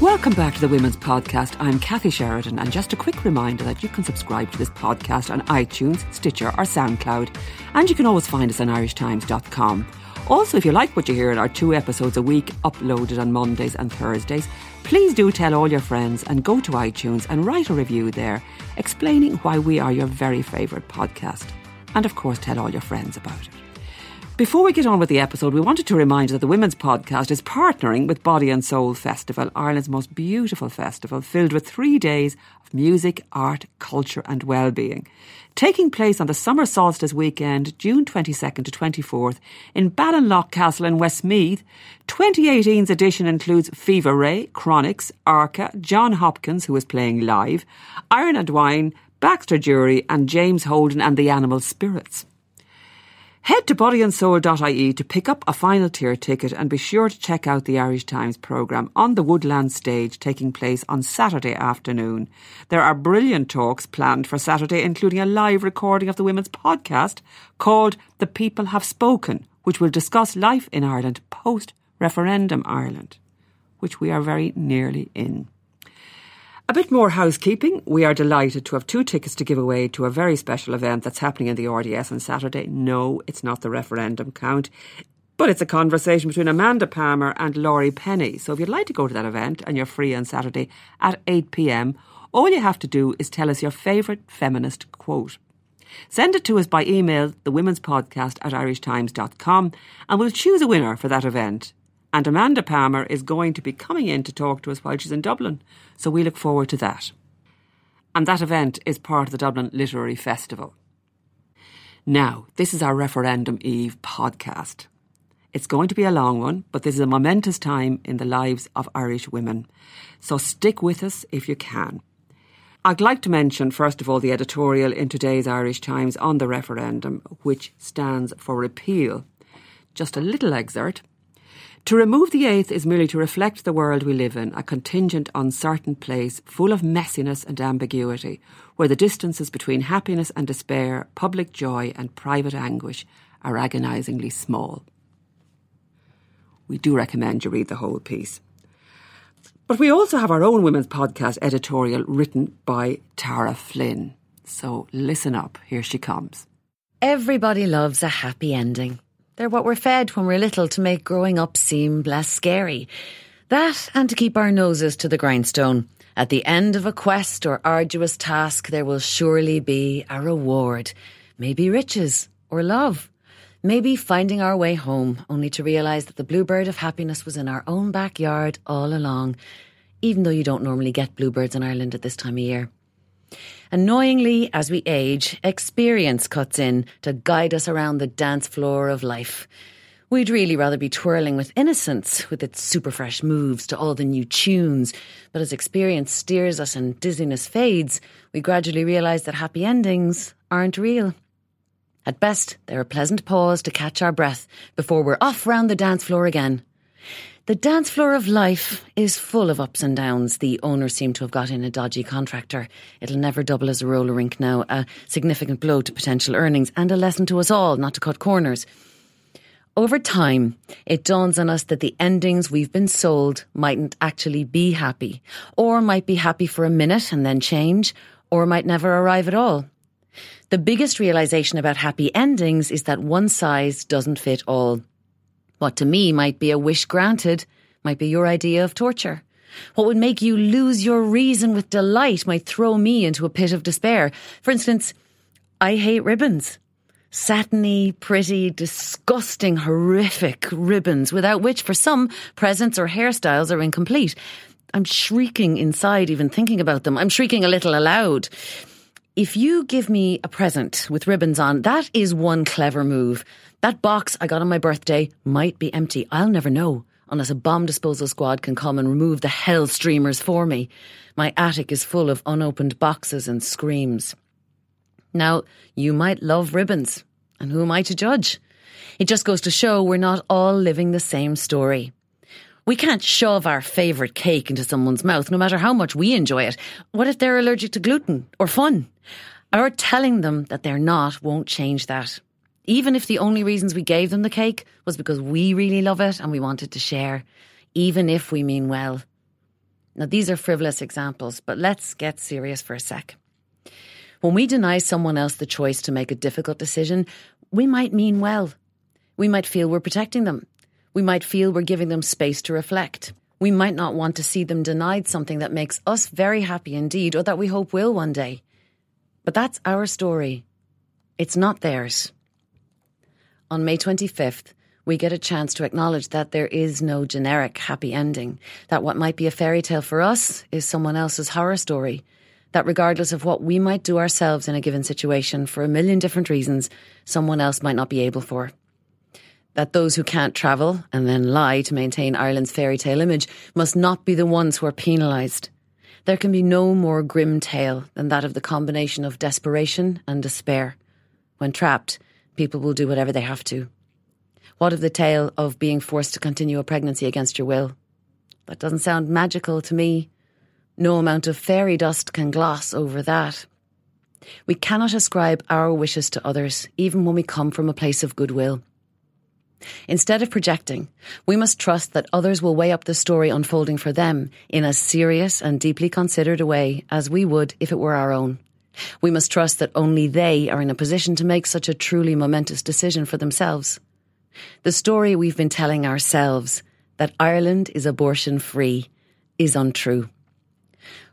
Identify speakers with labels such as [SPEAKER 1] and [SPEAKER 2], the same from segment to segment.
[SPEAKER 1] Welcome back to the Women's Podcast. I'm Kathy Sheridan, and just a quick reminder that you can subscribe to this podcast on iTunes, Stitcher, or SoundCloud, and you can always find us on irishtimes.com. Also, if you like what you hear in our two episodes a week uploaded on Mondays and Thursdays, please do tell all your friends and go to iTunes and write a review there explaining why we are your very favourite podcast. And of course, tell all your friends about it. Before we get on with the episode, we wanted to remind you that the Women's Podcast is partnering with Body and Soul Festival, Ireland's most beautiful festival, filled with three days of music, art, culture, and well-being. Taking place on the summer solstice weekend, June 22nd to 24th, in Ballinlough Castle in Westmeath, 2018's edition includes Fever Ray, Chronixx, Arca, Jon Hopkins, who is playing live, Iron and Wine, Baxter Dury, and James Holden and the Animal Spirits. Head to bodyandsoul.ie to pick up a final tier ticket and be sure to check out the Irish Times programme on the Woodland stage taking place on Saturday afternoon. There are brilliant talks planned for Saturday, including a live recording of the Women's Podcast called The People Have Spoken, which will discuss life in Ireland post referendum Ireland, which we are very nearly in. A bit more housekeeping. We are delighted to have two tickets to give away to a very special event that's happening in the RDS on Saturday. No, it's not the referendum count, but it's a conversation between Amanda Palmer and Laurie Penny. So if you'd like to go to that event and you're free on Saturday at 8 pm, all you have to do is tell us your favourite feminist quote. Send it to us by email, the women's podcast at irishtimes.com, and we'll choose a winner for that event. And Amanda Palmer is going to be coming in to talk to us while she's in Dublin. So we look forward to that. And that event is part of the Dublin Literary Festival. Now, this is our Referendum Eve podcast. It's going to be a long one, but this is a momentous time in the lives of Irish women. So stick with us if you can. I'd like to mention, first of all, the editorial in today's Irish Times on the referendum, which stands for repeal. Just a little excerpt. To remove the eighth is merely to reflect the world we live in, a contingent, uncertain place full of messiness and ambiguity, where the distances between happiness and despair, public joy and private anguish are agonisingly small. We do recommend you read the whole piece. But we also have our own women's podcast editorial written by Tara Flynn. So listen up, here she comes.
[SPEAKER 2] Everybody loves a happy ending. They're what we're fed when we're little to make growing up seem less scary. That and to keep our noses to the grindstone. At the end of a quest or arduous task, there will surely be a reward. Maybe riches or love. Maybe finding our way home, only to realise that the bluebird of happiness was in our own backyard all along, even though you don't normally get bluebirds in Ireland at this time of year. Annoyingly, as we age, experience cuts in to guide us around the dance floor of life. We'd really rather be twirling with innocence, with its super fresh moves to all the new tunes. But as experience steers us and dizziness fades, we gradually realise that happy endings aren't real. At best, they're a pleasant pause to catch our breath before we're off round the dance floor again. The dance floor of life is full of ups and downs. The owners seem to have got in a dodgy contractor. It'll never double as a roller rink now, a significant blow to potential earnings and a lesson to us all not to cut corners. Over time, it dawns on us that the endings we've been sold mightn't actually be happy, or might be happy for a minute and then change, or might never arrive at all. The biggest realization about happy endings is that one size doesn't fit all. What to me might be a wish granted might be your idea of torture. What would make you lose your reason with delight might throw me into a pit of despair. For instance, I hate ribbons. Satiny, pretty, disgusting, horrific ribbons, without which, for some, presents or hairstyles are incomplete. I'm shrieking inside even thinking about them. I'm shrieking a little aloud. If you give me a present with ribbons on, that is one clever move. That box I got on my birthday might be empty. I'll never know unless a bomb disposal squad can come and remove the hell streamers for me. My attic is full of unopened boxes and screams. Now, you might love ribbons, and who am I to judge? It just goes to show we're not all living the same story. We can't shove our favourite cake into someone's mouth, no matter how much we enjoy it. What if they're allergic to gluten or fun? Our telling them that they're not won't change that. Even if the only reasons we gave them the cake was because we really love it and we wanted to share, even if we mean well. Now, these are frivolous examples, but let's get serious for a sec. When we deny someone else the choice to make a difficult decision, we might mean well. We might feel we're protecting them, we might feel we're giving them space to reflect. We might not want to see them denied something that makes us very happy indeed, or that we hope will one day. But that's our story. It's not theirs. On May 25th, we get a chance to acknowledge that there is no generic happy ending, that what might be a fairy tale for us is someone else's horror story, that regardless of what we might do ourselves in a given situation for a million different reasons, someone else might not be able for that those who can't travel and then lie to maintain Ireland's fairy tale image must not be the ones who are penalised. There can be no more grim tale than that of the combination of desperation and despair. When trapped, people will do whatever they have to. What of the tale of being forced to continue a pregnancy against your will? That doesn't sound magical to me. No amount of fairy dust can gloss over that. We cannot ascribe our wishes to others, even when we come from a place of goodwill. Instead of projecting, we must trust that others will weigh up the story unfolding for them in as serious and deeply considered a way as we would if it were our own. We must trust that only they are in a position to make such a truly momentous decision for themselves. The story we've been telling ourselves, that Ireland is abortion free, is untrue.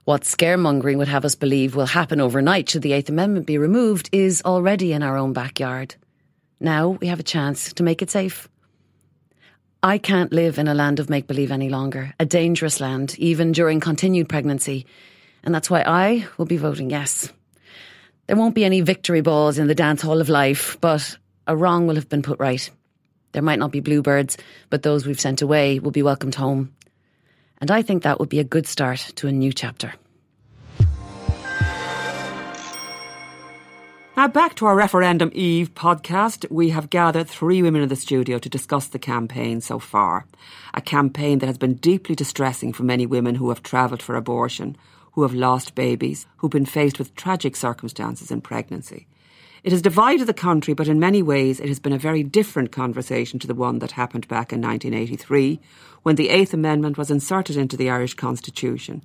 [SPEAKER 2] What scaremongering would have us believe will happen overnight should the Eighth Amendment be removed is already in our own backyard. Now we have a chance to make it safe. I can't live in a land of make believe any longer, a dangerous land, even during continued pregnancy. And that's why I will be voting yes. There won't be any victory balls in the dance hall of life, but a wrong will have been put right. There might not be bluebirds, but those we've sent away will be welcomed home. And I think that would be a good start to a new chapter.
[SPEAKER 1] Now, back to our Referendum Eve podcast. We have gathered three women in the studio to discuss the campaign so far. A campaign that has been deeply distressing for many women who have travelled for abortion, who have lost babies, who've been faced with tragic circumstances in pregnancy. It has divided the country, but in many ways it has been a very different conversation to the one that happened back in 1983, when the Eighth Amendment was inserted into the Irish Constitution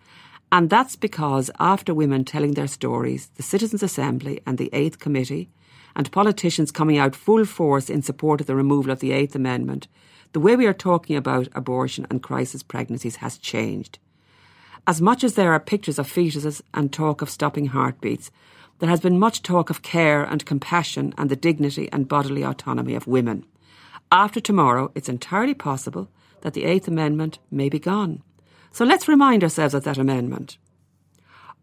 [SPEAKER 1] and that's because after women telling their stories, the Citizens' Assembly and the Eighth Committee, and politicians coming out full force in support of the removal of the Eighth Amendment, the way we are talking about abortion and crisis pregnancies has changed. As much as there are pictures of fetuses and talk of stopping heartbeats, there has been much talk of care and compassion and the dignity and bodily autonomy of women. After tomorrow, it's entirely possible that the Eighth Amendment may be gone. So let's remind ourselves of that amendment.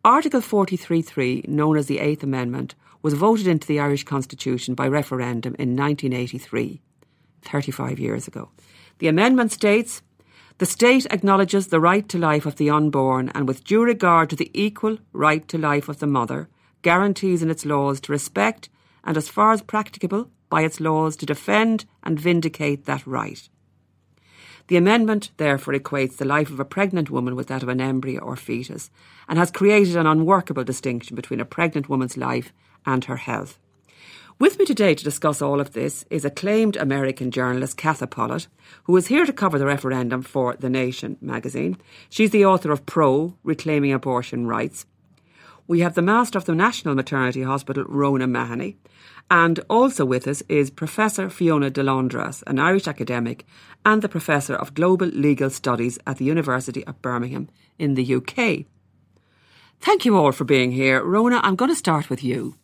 [SPEAKER 1] Article 43.3, known as the Eighth Amendment, was voted into the Irish Constitution by referendum in 1983, 35 years ago. The amendment states the state acknowledges the right to life of the unborn and, with due regard to the equal right to life of the mother, guarantees in its laws to respect and, as far as practicable, by its laws to defend and vindicate that right. The amendment therefore equates the life of a pregnant woman with that of an embryo or fetus and has created an unworkable distinction between a pregnant woman's life and her health. With me today to discuss all of this is acclaimed American journalist Katha Pollitt, who is here to cover the referendum for The Nation magazine. She's the author of Pro, Reclaiming Abortion Rights. We have the Master of the National Maternity Hospital, Rhona Mahony, and also with us is Professor Fiona de Londras, an Irish academic and the Professor of Global Legal Studies at the University of Birmingham in the UK. Thank you all for being here. Rhona, I'm going to start with you.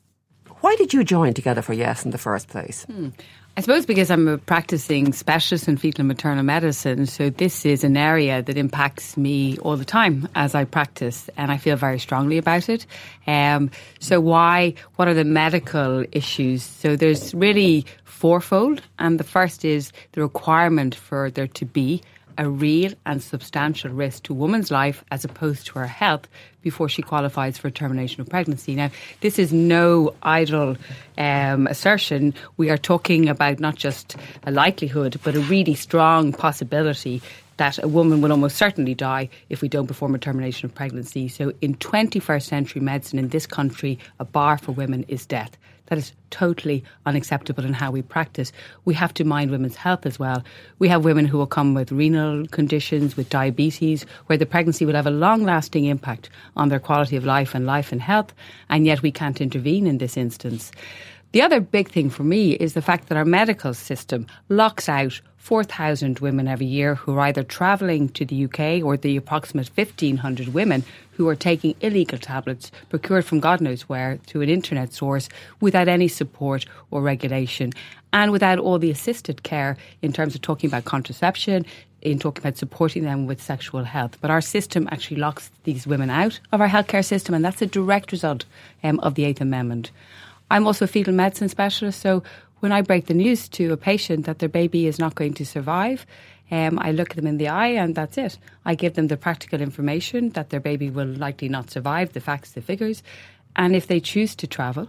[SPEAKER 1] Why did you join Together for Yes in the first place?
[SPEAKER 3] Hmm. I suppose because I'm a practicing specialist in fetal and maternal medicine, so this is an area that impacts me all the time as I practice, and I feel very strongly about it. Um, so, why? What are the medical issues? So, there's really fourfold, and the first is the requirement for there to be a real and substantial risk to a woman's life as opposed to her health before she qualifies for a termination of pregnancy. Now, this is no idle um, assertion. We are talking about not just a likelihood, but a really strong possibility that a woman will almost certainly die if we don't perform a termination of pregnancy. So, in 21st century medicine in this country, a bar for women is death. That is totally unacceptable in how we practice. We have to mind women's health as well. We have women who will come with renal conditions, with diabetes, where the pregnancy will have a long lasting impact on their quality of life and life and health, and yet we can't intervene in this instance. The other big thing for me is the fact that our medical system locks out 4,000 women every year who are either travelling to the UK or the approximate 1,500 women who are taking illegal tablets procured from God knows where through an internet source without any support or regulation and without all the assisted care in terms of talking about contraception, in talking about supporting them with sexual health. But our system actually locks these women out of our healthcare system, and that's a direct result um, of the Eighth Amendment. I'm also a fetal medicine specialist, so when I break the news to a patient that their baby is not going to survive, um, I look them in the eye and that's it. I give them the practical information that their baby will likely not survive, the facts, the figures. And if they choose to travel,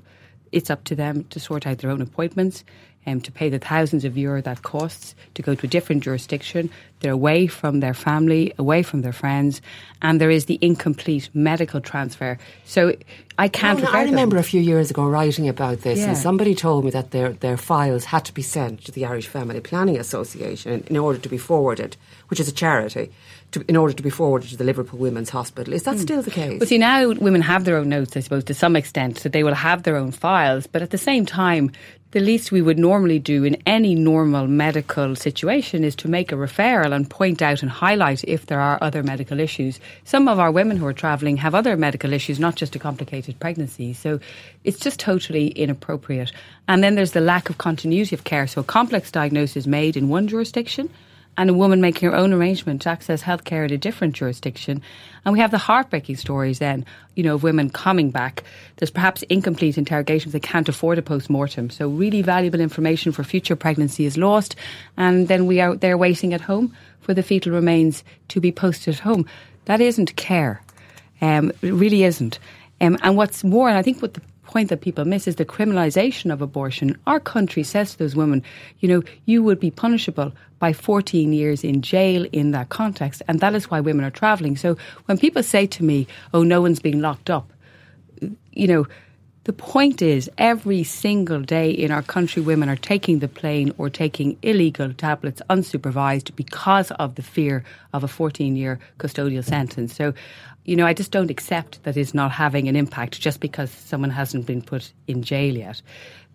[SPEAKER 3] it's up to them to sort out their own appointments um, to pay the thousands of euro that costs to go to a different jurisdiction. They're away from their family, away from their friends, and there is the incomplete medical transfer. So I can't.
[SPEAKER 1] No,
[SPEAKER 3] no,
[SPEAKER 1] I remember them. a few years ago writing about this,
[SPEAKER 3] yeah.
[SPEAKER 1] and somebody told me that their their files had to be sent to the Irish Family Planning Association in order to be forwarded, which is a charity. To, in order to be forwarded to the Liverpool Women's Hospital. Is that mm. still the case?
[SPEAKER 3] Well, see, now women have their own notes, I suppose, to some extent, so they will have their own files. But at the same time, the least we would normally do in any normal medical situation is to make a referral and point out and highlight if there are other medical issues. Some of our women who are travelling have other medical issues, not just a complicated pregnancy. So it's just totally inappropriate. And then there's the lack of continuity of care. So a complex diagnosis made in one jurisdiction and a woman making her own arrangement to access healthcare in a different jurisdiction. And we have the heartbreaking stories then, you know, of women coming back. There's perhaps incomplete interrogations. They can't afford a post mortem. So really valuable information for future pregnancy is lost. And then we are there waiting at home for the fetal remains to be posted at home. That isn't care. Um, it really isn't. Um, and what's more, and I think what the point that people miss is the criminalisation of abortion. Our country says to those women, you know, you would be punishable by 14 years in jail in that context. And that is why women are travelling. So when people say to me, oh, no one's being locked up, you know, the point is, every single day in our country, women are taking the plane or taking illegal tablets unsupervised because of the fear of a 14 year custodial sentence. So, you know, I just don't accept that it's not having an impact just because someone hasn't been put in jail yet.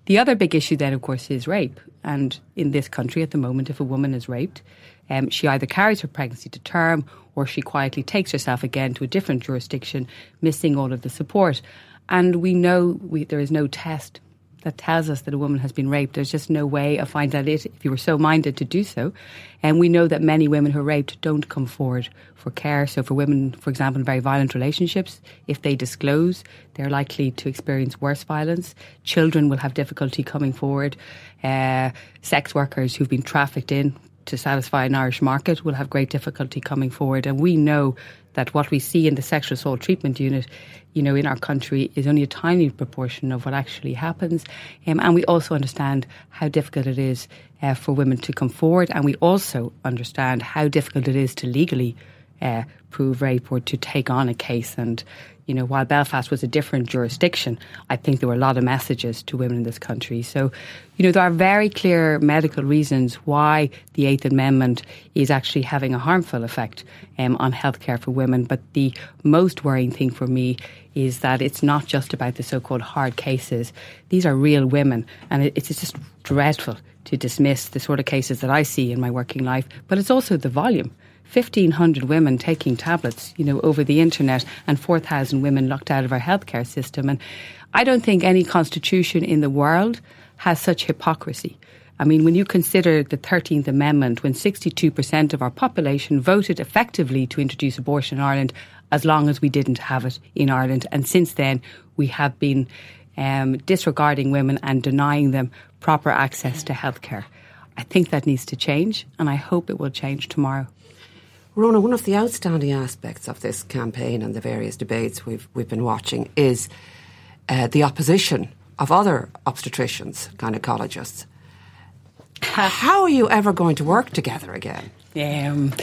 [SPEAKER 3] The other big issue then, of course, is rape. And in this country at the moment, if a woman is raped, um, she either carries her pregnancy to term or she quietly takes herself again to a different jurisdiction, missing all of the support. And we know we, there is no test that tells us that a woman has been raped. There's just no way of finding out it if you were so minded to do so. And we know that many women who are raped don't come forward for care. So for women, for example, in very violent relationships, if they disclose, they're likely to experience worse violence. Children will have difficulty coming forward. Uh, sex workers who've been trafficked in to satisfy an Irish market will have great difficulty coming forward. And we know that what we see in the sexual assault treatment unit, you know, in our country is only a tiny proportion of what actually happens. Um, and we also understand how difficult it is uh, for women to come forward. And we also understand how difficult it is to legally uh, prove rape or to take on a case. And, you know, while Belfast was a different jurisdiction, I think there were a lot of messages to women in this country. So, you know, there are very clear medical reasons why the Eighth Amendment is actually having a harmful effect um, on healthcare for women. But the most worrying thing for me is that it's not just about the so called hard cases. These are real women, and it's just dreadful to dismiss the sort of cases that I see in my working life, but it's also the volume. 1,500 women taking tablets, you know, over the internet and 4,000 women locked out of our healthcare system. And I don't think any constitution in the world has such hypocrisy. I mean, when you consider the 13th Amendment, when 62% of our population voted effectively to introduce abortion in Ireland, as long as we didn't have it in Ireland. And since then, we have been um, disregarding women and denying them proper access to healthcare. I think that needs to change, and I hope it will change tomorrow.
[SPEAKER 1] Rhona, one of the outstanding aspects of this campaign and the various debates we've we've been watching is uh, the opposition of other obstetricians, gynecologists. How are you ever going to work together again?
[SPEAKER 3] Um,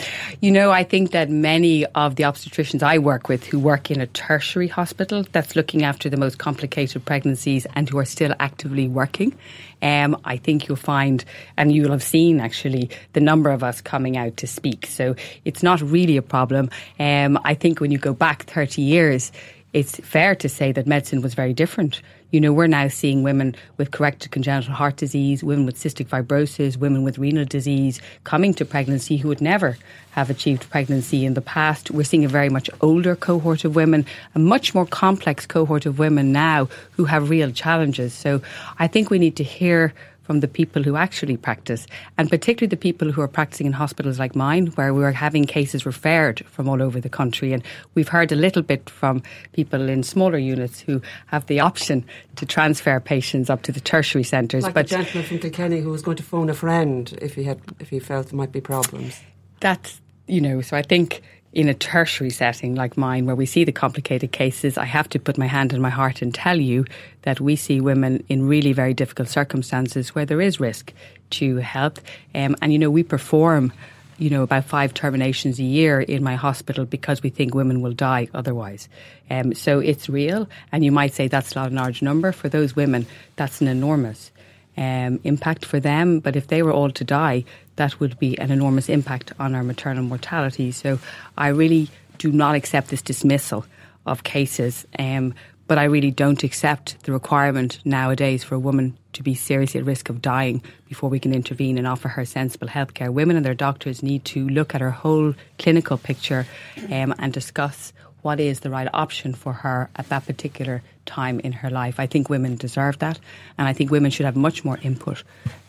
[SPEAKER 3] you know, I think that many of the obstetricians I work with who work in a tertiary hospital that's looking after the most complicated pregnancies and who are still actively working, um, I think you'll find, and you'll have seen actually, the number of us coming out to speak. So it's not really a problem. Um, I think when you go back 30 years, it's fair to say that medicine was very different. You know, we're now seeing women with corrected congenital heart disease, women with cystic fibrosis, women with renal disease coming to pregnancy who would never have achieved pregnancy in the past. We're seeing a very much older cohort of women, a much more complex cohort of women now who have real challenges. So I think we need to hear from the people who actually practice, and particularly the people who are practicing in hospitals like mine, where we're having cases referred from all over the country. And we've heard a little bit from people in smaller units who have the option to transfer patients up to the tertiary centres.
[SPEAKER 1] Like but the gentleman from Kilkenny who was going to phone a friend if he had if he felt there might be problems.
[SPEAKER 3] That's you know, so I think in a tertiary setting like mine, where we see the complicated cases, I have to put my hand in my heart and tell you that we see women in really very difficult circumstances where there is risk to health. Um, and, you know, we perform, you know, about five terminations a year in my hospital because we think women will die otherwise. Um, so it's real. And you might say that's not a large number. For those women, that's an enormous um, impact for them. But if they were all to die, that would be an enormous impact on our maternal mortality. So I really do not accept this dismissal of cases. Um, but I really don't accept the requirement nowadays for a woman to be seriously at risk of dying before we can intervene and offer her sensible health care. Women and their doctors need to look at her whole clinical picture um, and discuss what is the right option for her at that particular time in her life. I think women deserve that, and I think women should have much more input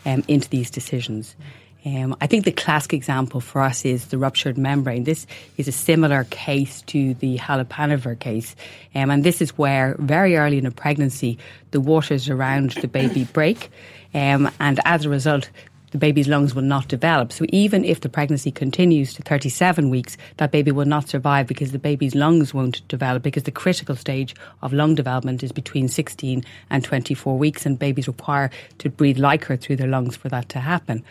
[SPEAKER 3] um, into these decisions. Um, I think the classic example for us is the ruptured membrane. This is a similar case to the Halappanavar case, um, and this is where very early in a pregnancy the waters around the baby break, um, and as a result, the baby's lungs will not develop. So even if the pregnancy continues to 37 weeks, that baby will not survive because the baby's lungs won't develop because the critical stage of lung development is between 16 and 24 weeks and babies require to breathe liquor through their lungs for that to happen.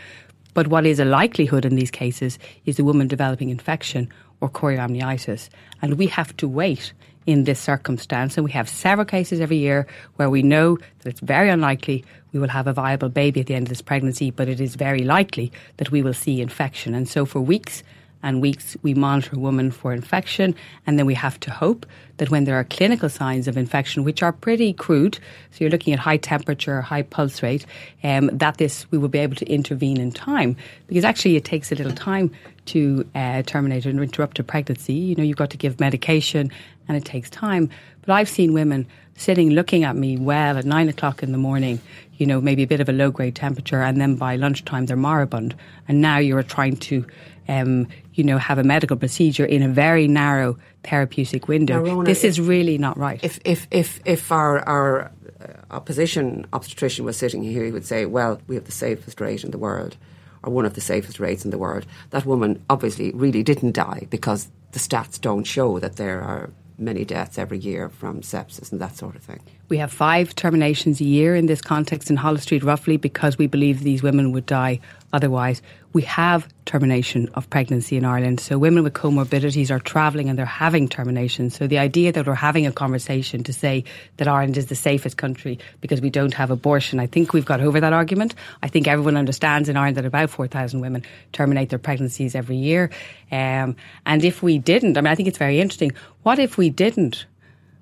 [SPEAKER 3] But what is a likelihood in these cases is the woman developing infection or chorioamnionitis. And we have to wait in this circumstance. And we have several cases every year where we know that it's very unlikely we will have a viable baby at the end of this pregnancy, but it is very likely that we will see infection. And so for weeks and weeks, we monitor a woman for infection, and then we have to hope that when there are clinical signs of infection, which are pretty crude, so you're looking at high temperature, high pulse rate, um, that this we will be able to intervene in time, because actually it takes a little time to uh, terminate or interrupt a pregnancy. You know, you've got to give medication, and it takes time. But I've seen women sitting looking at me well at nine o'clock in the morning, you know, maybe a bit of a low grade temperature, and then by lunchtime they're moribund. And now you're trying to, um, you know, have a medical procedure in a very narrow therapeutic window. Now, Rhona, this is really not right.
[SPEAKER 1] If if if if our our uh, opposition obstetrician was sitting here, he would say, "Well, we have the safest rate in the world." Or one of the safest rates in the world. That woman obviously really didn't die because the stats don't show that there are many deaths every year from sepsis and that sort of thing.
[SPEAKER 3] We have five terminations a year in this context in Holles Street, roughly, because we believe these women would die otherwise. We have termination of pregnancy in Ireland. So women with comorbidities are travelling and they're having termination. So the idea that we're having a conversation to say that Ireland is the safest country because we don't have abortion, I think we've got over that argument. I think everyone understands in Ireland that about 4,000 women terminate their pregnancies every year. Um, and if we didn't, I mean, I think it's very interesting. What if we didn't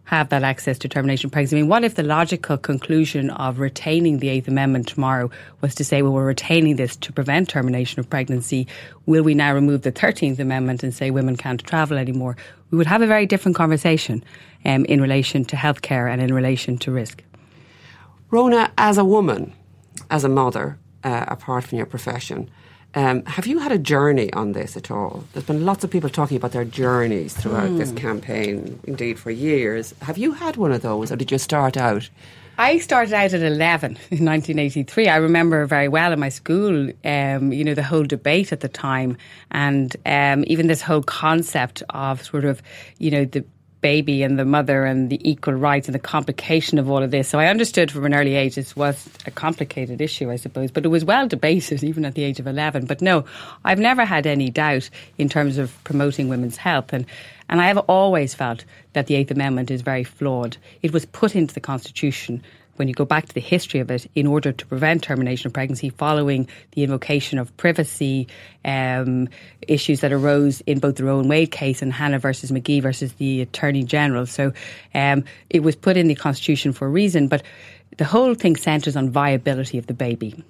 [SPEAKER 3] have that access to termination pregnancy. I mean, what if the logical conclusion of retaining the Eighth Amendment tomorrow was to say, well, we're retaining this to prevent termination of pregnancy? Will we now remove the 13th Amendment and say women can't travel anymore? We would have a very different conversation um, in relation to healthcare and in relation to risk.
[SPEAKER 1] Rhona, as a woman, as a mother, uh, apart from your profession, um, have you had a journey on this at all? There's been lots of people talking about their journeys throughout mm. this hmm. campaign, indeed for years. Have you had one of those, or did you start out?
[SPEAKER 3] I started out at 11 in 1983. I remember very well in my school, um, you know, the whole debate at the time and um, even this whole concept of sort of, you know, the baby and the mother and the equal rights and the complication of all of this. So I understood from an early age this was a complicated issue, I suppose, but it was well debated even at the age of 11. But no, I've never had any doubt in terms of promoting women's health. And, and I have always felt that the Eighth Amendment is very flawed. It was put into the Constitution when you go back to the history of it, in order to prevent termination of pregnancy following the invocation of privacy um, issues that arose in both the Roe Wade case and Hannah versus McGee versus the Attorney General. So um, it was put in the Constitution for a reason, but the whole thing centres on viability of the baby.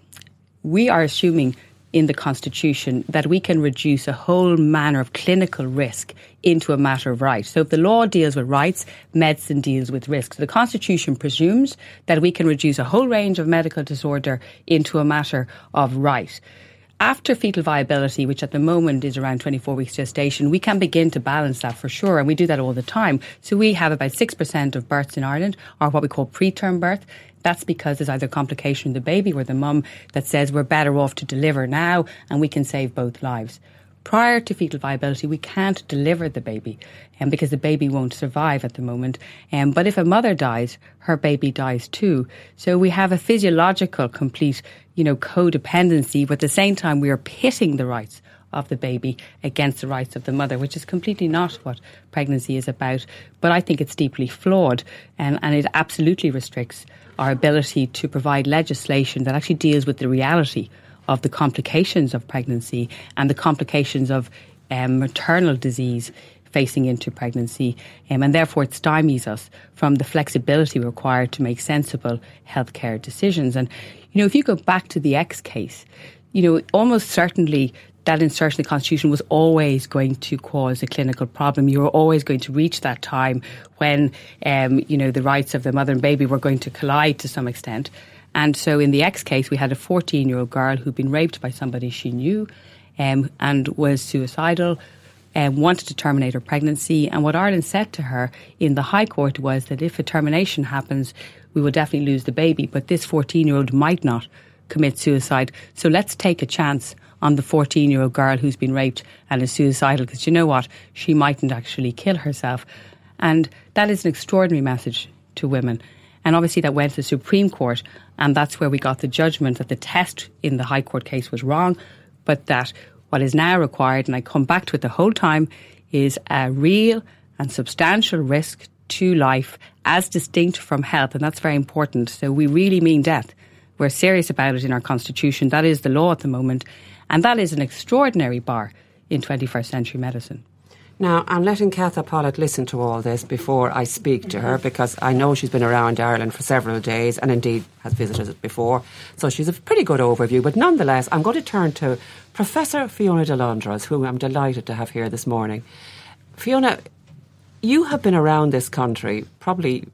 [SPEAKER 3] We are assuming in the Constitution that we can reduce a whole manner of clinical risk into a matter of right. So if the law deals with rights, medicine deals with risks. The Constitution presumes that we can reduce a whole range of medical disorder into a matter of right. After fetal viability, which at the moment is around 24 weeks gestation, we can begin to balance that for sure, and we do that all the time. So we have about 6% of births in Ireland are what we call preterm birth. That's because there's either complication in the baby or the mum that says we're better off to deliver now and we can save both lives. Prior to fetal viability, we can't deliver the baby um, because the baby won't survive at the moment. Um, but if a mother dies, her baby dies too. So we have a physiological complete, you know, codependency, but at the same time we are pitting the rights of the baby against the rights of the mother, which is completely not what pregnancy is about. But I think it's deeply flawed and, and it absolutely restricts our ability to provide legislation that actually deals with the reality of the complications of pregnancy and the complications of um, maternal disease facing into pregnancy, um, and therefore it stymies us from the flexibility required to make sensible healthcare decisions. And you know, if you go back to the X case, you know, almost certainly that insertion in the Constitution was always going to cause a clinical problem. You were always going to reach that time when, um, you know, the rights of the mother and baby were going to collide to some extent. And so in the X case, we had a 14 year old girl who'd been raped by somebody she knew um, and was suicidal. and wanted to terminate her pregnancy, and what Ireland said to her in the High Court was that if a termination happens, we will definitely lose the baby, but this 14 year old might not commit suicide. So let's take a chance on the 14 year old girl who's been raped and is suicidal because you know what? She mightn't actually kill herself. And that is an extraordinary message to women. And obviously, that went to the Supreme Court, and that's where we got the judgment that the test in the High Court case was wrong, but that what is now required, and I come back to it the whole time, is a real and substantial risk to life as distinct from health, and that's very important. So we really mean death. We're serious about it in our constitution. That is the law at the moment. And that is an extraordinary bar in 21st century medicine.
[SPEAKER 1] Now, I'm letting Katha Pollitt listen to all this before I speak to her because I know she's been around Ireland for several days and indeed has visited it before. So she's a pretty good overview. But nonetheless, I'm going to turn to Professor Fiona de Londras, who I'm delighted to have here this morning. Fiona, you have been around this country probably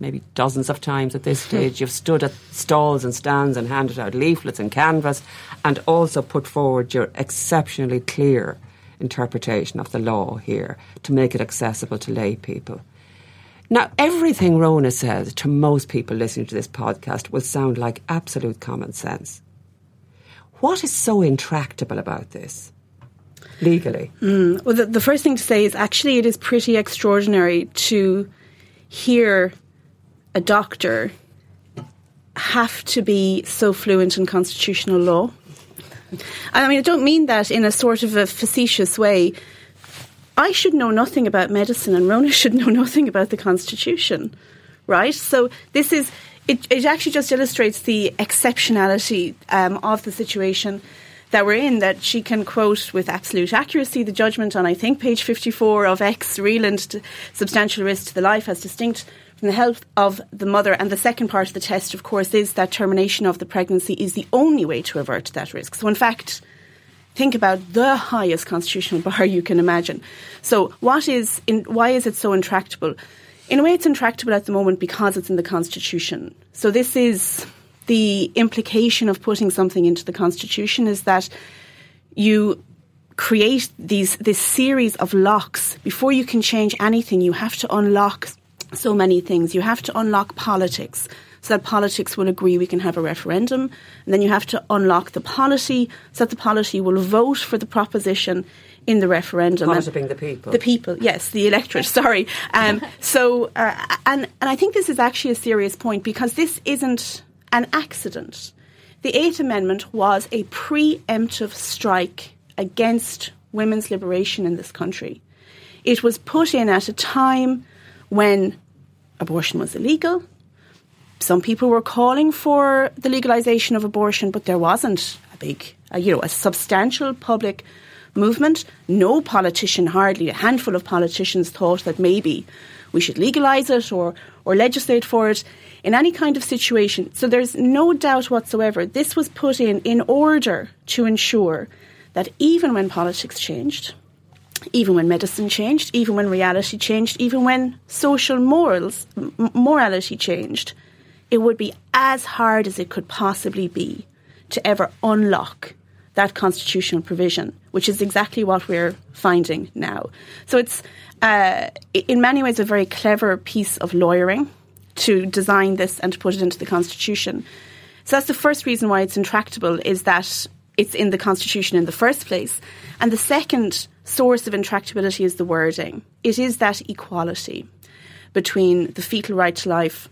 [SPEAKER 1] maybe dozens of times at this stage. You've stood at stalls and stands and handed out leaflets and canvas and also put forward your exceptionally clear interpretation of the law here to make it accessible to lay people. Now, everything Rhona says to most people listening to this podcast will sound like absolute common sense. What is so intractable about this? Legally.
[SPEAKER 4] Mm. Well, the, the first thing to say is actually it is pretty extraordinary to hear a doctor have to be so fluent in constitutional law. I mean, I don't mean that in a sort of a facetious way. I should know nothing about medicine, and Rhona should know nothing about the Constitution, right? So this is it. It actually just illustrates the exceptionality um, of the situation that we're in that she can quote with absolute accuracy the judgment on, I think, page 54 of X, Reland, substantial risk to the life as distinct from the health of the mother. And the second part of the test, of course, is that termination of the pregnancy is the only way to avert that risk. So, in fact, think about the highest constitutional bar you can imagine. So, what is in, why is it so intractable? In a way, it's intractable at the moment because it's in the Constitution. So, this is the implication of putting something into the Constitution is that you create these this series of locks before you can change anything. You have to unlock so many things. You have to unlock politics so that politics will agree we can have a referendum. And then you have to unlock the polity so that the polity will vote for the proposition in the referendum.
[SPEAKER 1] The people.
[SPEAKER 4] The people, yes, the electorate, sorry. Um, so, uh, and, and I think this is actually a serious point because this isn't an accident. The Eighth Amendment was a preemptive strike against women's liberation in this country. It was put in at a time when abortion was illegal. Some people were calling for the legalization of abortion, but there wasn't a big, uh, you know, a substantial public movement. No politician, hardly a handful of politicians, thought that maybe we should legalize it or, or legislate for it in any kind of situation. So there's no doubt whatsoever this was put in in order to ensure that even when politics changed, even when medicine changed, even when reality changed, even when social morals, morality changed, it would be as hard as it could possibly be to ever unlock that constitutional provision, which is exactly what we're finding now. So it's, uh, in many ways, a very clever piece of lawyering to design this and to put it into the constitution. So that's the first reason why it's intractable is that it's in the constitution in the first place. And the second source of intractability is the wording. It is that equality between the fetal right to life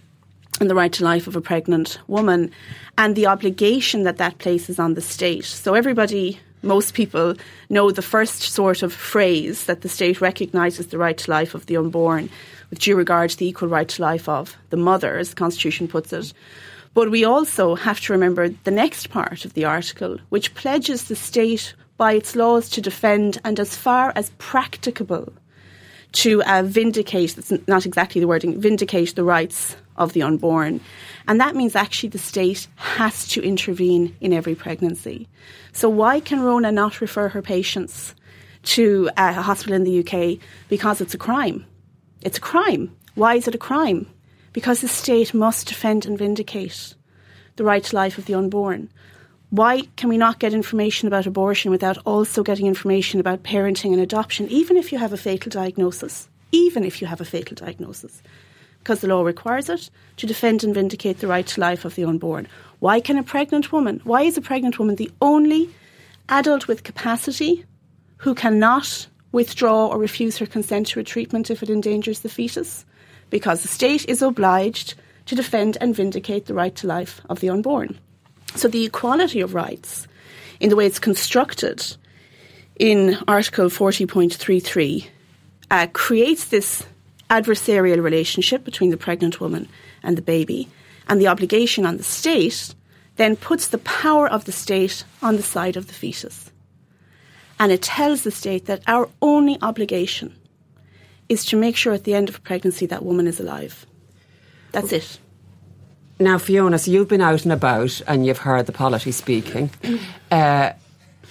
[SPEAKER 4] and the right to life of a pregnant woman and the obligation that that places on the state. So everybody most people know the first sort of phrase that the state recognises the right to life of the unborn, with due regard to the equal right to life of the mother, as the Constitution puts it. But we also have to remember the next part of the article, which pledges the state by its laws to defend and, as far as practicable, to uh, vindicate, that's not exactly the wording, vindicate the rights of the unborn. And that means actually the state has to intervene in every pregnancy. So why can Rhona not refer her patients to a hospital in the UK? Because it's a crime. It's a crime. Why is it a crime? Because the state must defend and vindicate the right to life of the unborn. Why can we not get information about abortion without also getting information about parenting and adoption, even if you have a fatal diagnosis? Even if you have a fatal diagnosis. Because the law requires it to defend and vindicate the right to life of the unborn. Why can a pregnant woman, why is a pregnant woman the only adult with capacity who cannot withdraw or refuse her consent to a treatment if it endangers the fetus? Because the state is obliged to defend and vindicate the right to life of the unborn. So the equality of rights, in the way it's constructed in Article 40.33, uh, creates this adversarial relationship between the pregnant woman and the baby, and the obligation on the state then puts the power of the state on the side of the fetus. And it tells the state that our only obligation is to make sure at the end of pregnancy that woman is alive. That's it.
[SPEAKER 1] Now, Fiona, so you've been out and about and you've heard the polity speaking. Uh,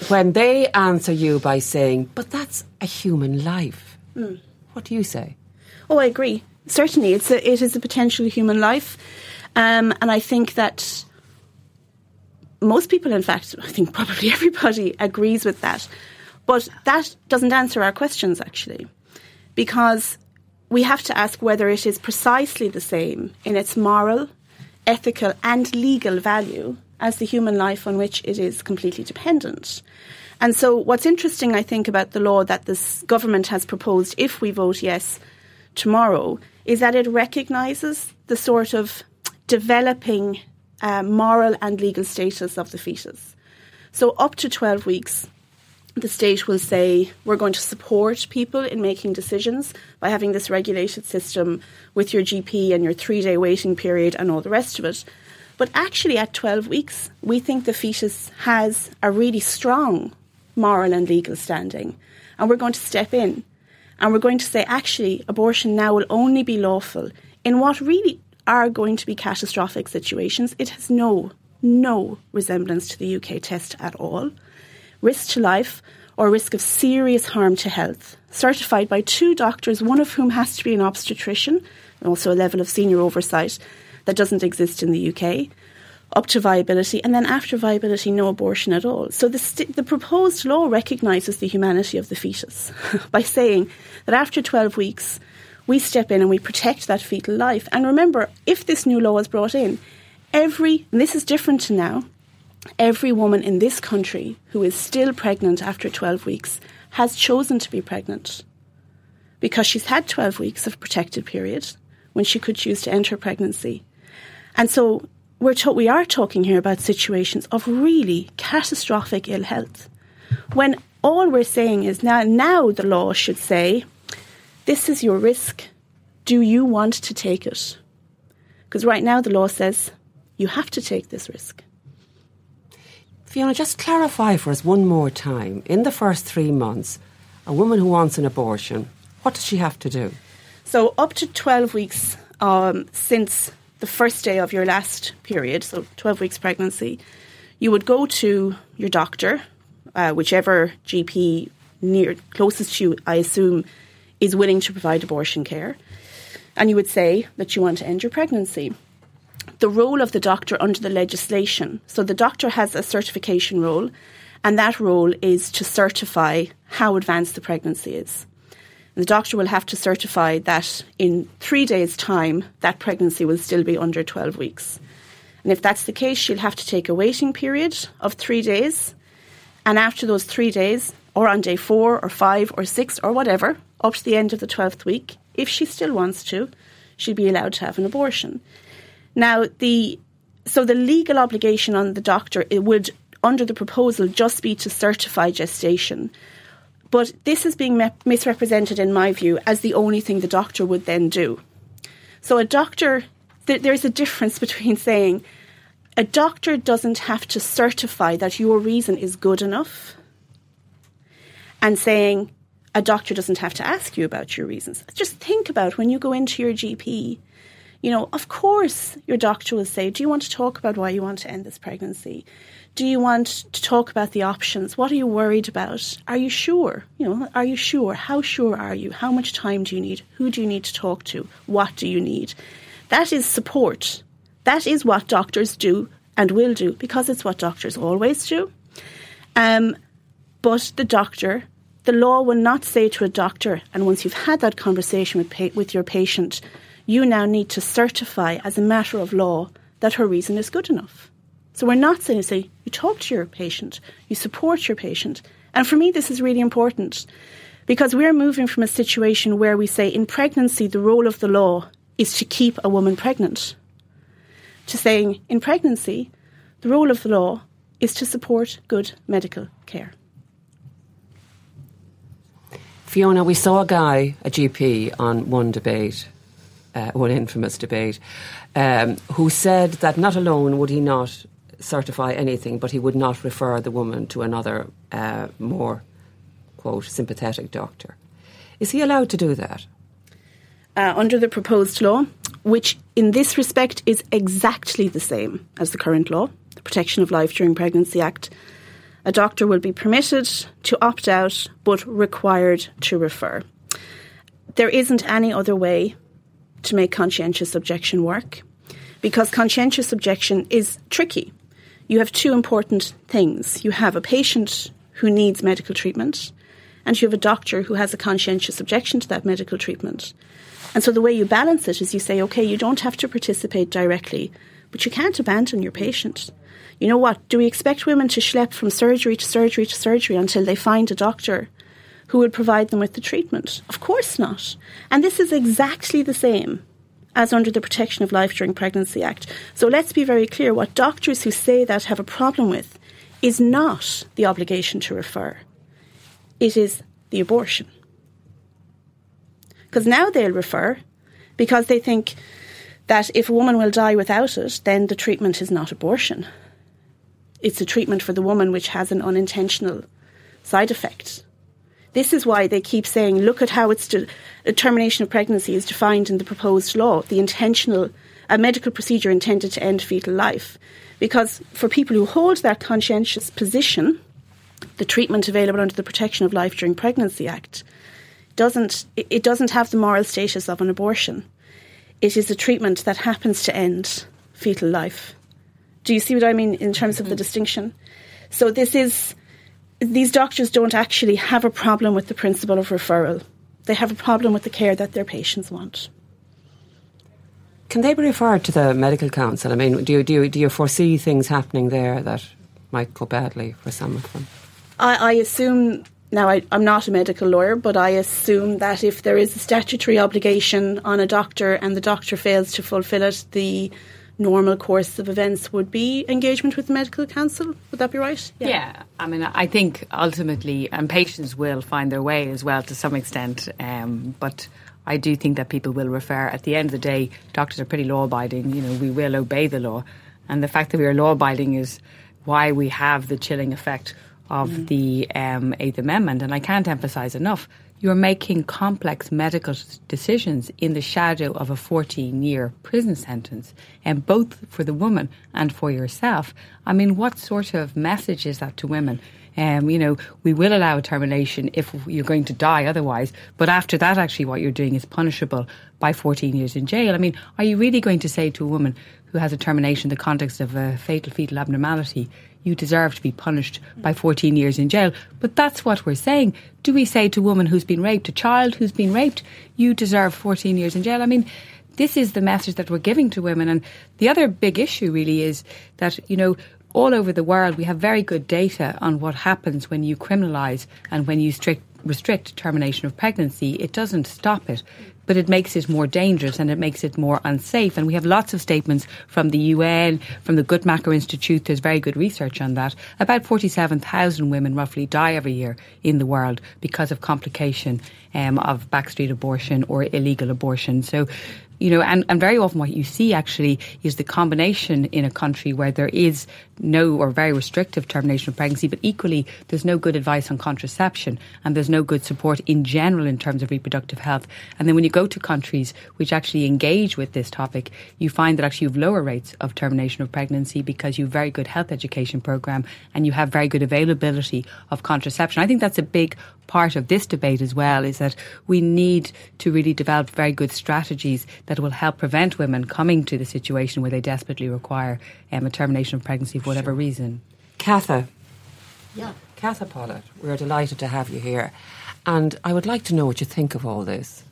[SPEAKER 1] when they answer you by saying, but that's a human life, mm. what do you say?
[SPEAKER 4] Oh, I agree. Certainly, it's a, it is a potential human life. Um, and I think that most people, in fact, I think probably everybody agrees with that. But that doesn't answer our questions, actually, because we have to ask whether it is precisely the same in its moral, ethical, and legal value as the human life on which it is completely dependent. And so, what's interesting, I think, about the law that this government has proposed, if we vote yes tomorrow, is that it recognises the sort of developing uh, moral and legal status of the fetus. So, up to 12 weeks, the state will say we're going to support people in making decisions by having this regulated system with your GP and your three day waiting period and all the rest of it. But actually, at 12 weeks, we think the fetus has a really strong moral and legal standing. And we're going to step in and we're going to say, actually, abortion now will only be lawful in what really are going to be catastrophic situations. It has no, no resemblance to the UK test at all. Risk to life or risk of serious harm to health, certified by two doctors, one of whom has to be an obstetrician, and also a level of senior oversight that doesn't exist in the UK, up to viability, and then after viability, no abortion at all. So the, st- the proposed law recognises the humanity of the fetus by saying that after 12 weeks, we step in and we protect that fetal life. And remember, if this new law is brought in, every, and this is different to now, every woman in this country who is still pregnant after 12 weeks has chosen to be pregnant because she's had 12 weeks of protected period when she could choose to enter pregnancy. And so we're we are talking here about situations of really catastrophic ill health. When all we're saying is now, now the law should say, this is your risk. Do you want to take it? Because right now the law says you have to take this risk.
[SPEAKER 1] Fiona, just clarify for us one more time. In the first three months, a woman who wants an abortion, what does she have to do?
[SPEAKER 4] So, up to 12 weeks um, since the first day of your last period, so 12 weeks pregnancy, you would go to your doctor, uh, whichever GP near closest to you, I assume, is willing to provide abortion care, and you would say that you want to end your pregnancy. The role of the doctor under the legislation. So the doctor has a certification role, and that role is to certify how advanced the pregnancy is. The doctor will have to certify that in three days' time, that pregnancy will still be under 12 weeks. And if that's the case, she'll have to take a waiting period of three days. And after those three days, or on day four, or five, or six, or whatever, up to the end of the 12th week, if she still wants to, she'll be allowed to have an abortion. Now, the so the legal obligation on the doctor it would, under the proposal, just be to certify gestation. But this is being me- misrepresented, in my view, as the only thing the doctor would then do. So a doctor, th- there's a difference between saying a doctor doesn't have to certify that your reason is good enough and saying a doctor doesn't have to ask you about your reasons. Just think about when you go into your GP. You know, of course, your doctor will say, Do you want to talk about why you want to end this pregnancy? Do you want to talk about the options? What are you worried about? Are you sure? You know, are you sure? How sure are you? How much time do you need? Who do you need to talk to? What do you need? That is support. That is what doctors do and will do because it's what doctors always do. Um, but the doctor, the law will not say to a doctor, and once you've had that conversation with, pa- with your patient, you now need to certify as a matter of law that her reason is good enough. So we're not saying, say, you talk to your patient, you support your patient. And for me, this is really important because we're moving from a situation where we say in pregnancy, the role of the law is to keep a woman pregnant, to saying in pregnancy, the role of the law is to support good medical care.
[SPEAKER 1] Fiona, we saw a guy, a GP, on one debate, uh, one infamous debate, um, who said that not alone would he not certify anything, but he would not refer the woman to another uh, more, quote, sympathetic doctor. Is he allowed to do that?
[SPEAKER 4] Uh, under the proposed law, which in this respect is exactly the same as the current law, the Protection of Life During Pregnancy Act, a doctor will be permitted to opt out but required to refer. There isn't any other way to make conscientious objection work because conscientious objection is tricky. You have two important things. You have a patient who needs medical treatment, and you have a doctor who has a conscientious objection to that medical treatment. And so the way you balance it is you say, okay, you don't have to participate directly, but you can't abandon your patient. You know what? Do we expect women to schlep from surgery to surgery to surgery until they find a doctor who will provide them with the treatment? Of course not. And this is exactly the same as under the Protection of Life During Pregnancy Act. So let's be very clear what doctors who say that have a problem with is not the obligation to refer, it is the abortion. Because now they'll refer because they think that if a woman will die without it, then the treatment is not abortion. It's a treatment for the woman which has an unintentional side effect. This is why they keep saying, look at how it's de- termination of pregnancy is defined in the proposed law, the intentional, a medical procedure intended to end fetal life. Because for people who hold that conscientious position, the treatment available under the Protection of Life During Pregnancy Act doesn't it doesn't have the moral status of an abortion. It is a treatment that happens to end fetal life. Do you see what I mean in terms of the mm-hmm. distinction? So this is these doctors don't actually have a problem with the principle of referral. They have a problem with the care that their patients want.
[SPEAKER 1] Can they be referred to the medical council? I mean, do you, do you, do you foresee things happening there that might go badly for some of them?
[SPEAKER 4] I, I assume now I, am not a medical lawyer, but I assume that if there is a statutory obligation on a doctor and the doctor fails to fulfil it, the normal course of events would be engagement with the medical council. Would that be right?
[SPEAKER 3] Yeah. yeah. I mean, I think ultimately, and patients will find their way as well to some extent, um, but. I do think that people will refer. At the end of the day, doctors are pretty law abiding. You know, we will obey the law. And the fact that we are law abiding is why we have the chilling effect of mm. the um, Eighth Amendment. And I can't emphasise enough you're making complex medical decisions in the shadow of a 14 year prison sentence, and both for the woman and for yourself. I mean, what sort of message is that to women? Um, you know, we will allow a termination if you're going to die otherwise, but after that, actually, what you're doing is punishable by 14 years in jail. I mean, are you really going to say to a woman who has a termination in the context of a fatal fetal abnormality, you deserve to be punished by 14 years in jail. But that's what we're saying. Do we say to a woman who's been raped, a child who's been raped, you deserve 14 years in jail? I mean, this is the message that we're giving to women. And the other big issue really is that, you know, all over the world, we have very good data on what happens when you criminalise and when you strict, restrict termination of pregnancy. It doesn't stop it but it makes it more dangerous and it makes it more unsafe. And we have lots of statements from the UN, from the Guttmacher Institute. There's very good research on that. About 47,000 women roughly die every year in the world because of complication um, of backstreet abortion or illegal abortion. So you know, and, and very often what you see actually is the combination in a country where there is no or very restrictive termination of pregnancy, but equally there's no good advice on contraception and there's no good support in general in terms of reproductive health. And then when you go to countries which actually engage with this topic, you find that actually you have lower rates of termination of pregnancy because you have very good health education program and you have very good availability of contraception. I think that's a big part of this debate as well is that we need to really develop very good strategies that will help prevent women coming to the situation where they desperately require um, a termination of pregnancy for whatever sure. reason.
[SPEAKER 1] Katha.
[SPEAKER 5] Yeah.
[SPEAKER 1] Katha Pollitt, we're delighted to have you here. And I would like to know what you think of all this.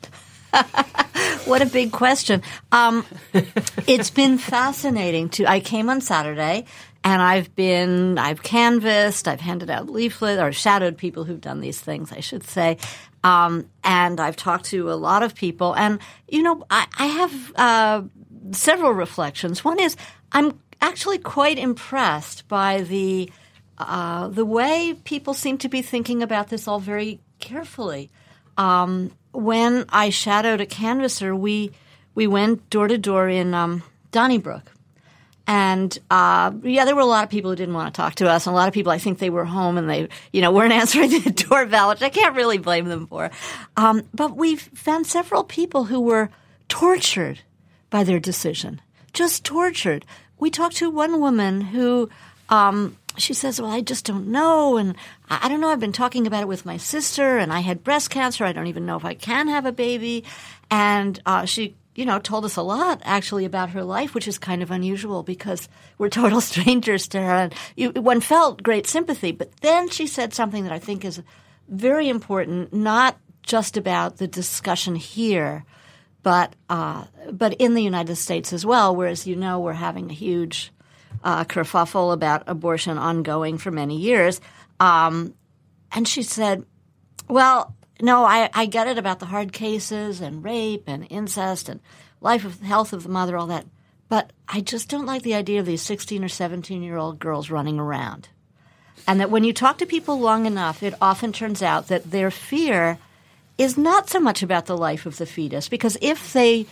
[SPEAKER 5] what a big question. Um, it's been fascinating to. I came on Saturday and I've been, I've canvassed, I've handed out leaflets or shadowed people who've done these things, I should say. Um, and I've talked to a lot of people. And, you know, I, I have uh, several reflections. One is I'm actually quite impressed by the, uh, the way people seem to be thinking about this all very carefully. Um, when I shadowed a canvasser, we, we went door to door in um, Donnybrook and uh, yeah, there were a lot of people who didn't want to talk to us, and a lot of people I think they were home and they, you know, weren't answering the doorbell, which I can't really blame them for. Um, but we've found several people who were tortured by their decision, just tortured. We talked to one woman who. Um, she says, Well, I just don't know. And I don't know. I've been talking about it with my sister, and I had breast cancer. I don't even know if I can have a baby. And uh, she you know, told us a lot actually about her life, which is kind of unusual because we're total strangers to her. And you, one felt great sympathy. But then she said something that I think is very important, not just about the discussion here, but uh, but in the United States as well. Whereas you know we're having a huge uh, kerfuffle about abortion ongoing for many years. Um, and she said, "Well, no, I, I get it about the hard cases and rape and incest and life of health of the mother, all that. But I just don't like the idea of these 16 or 17 year old girls running around. And that when you talk to people long enough, it often turns out that their fear is not so much about the life of the fetus, because if they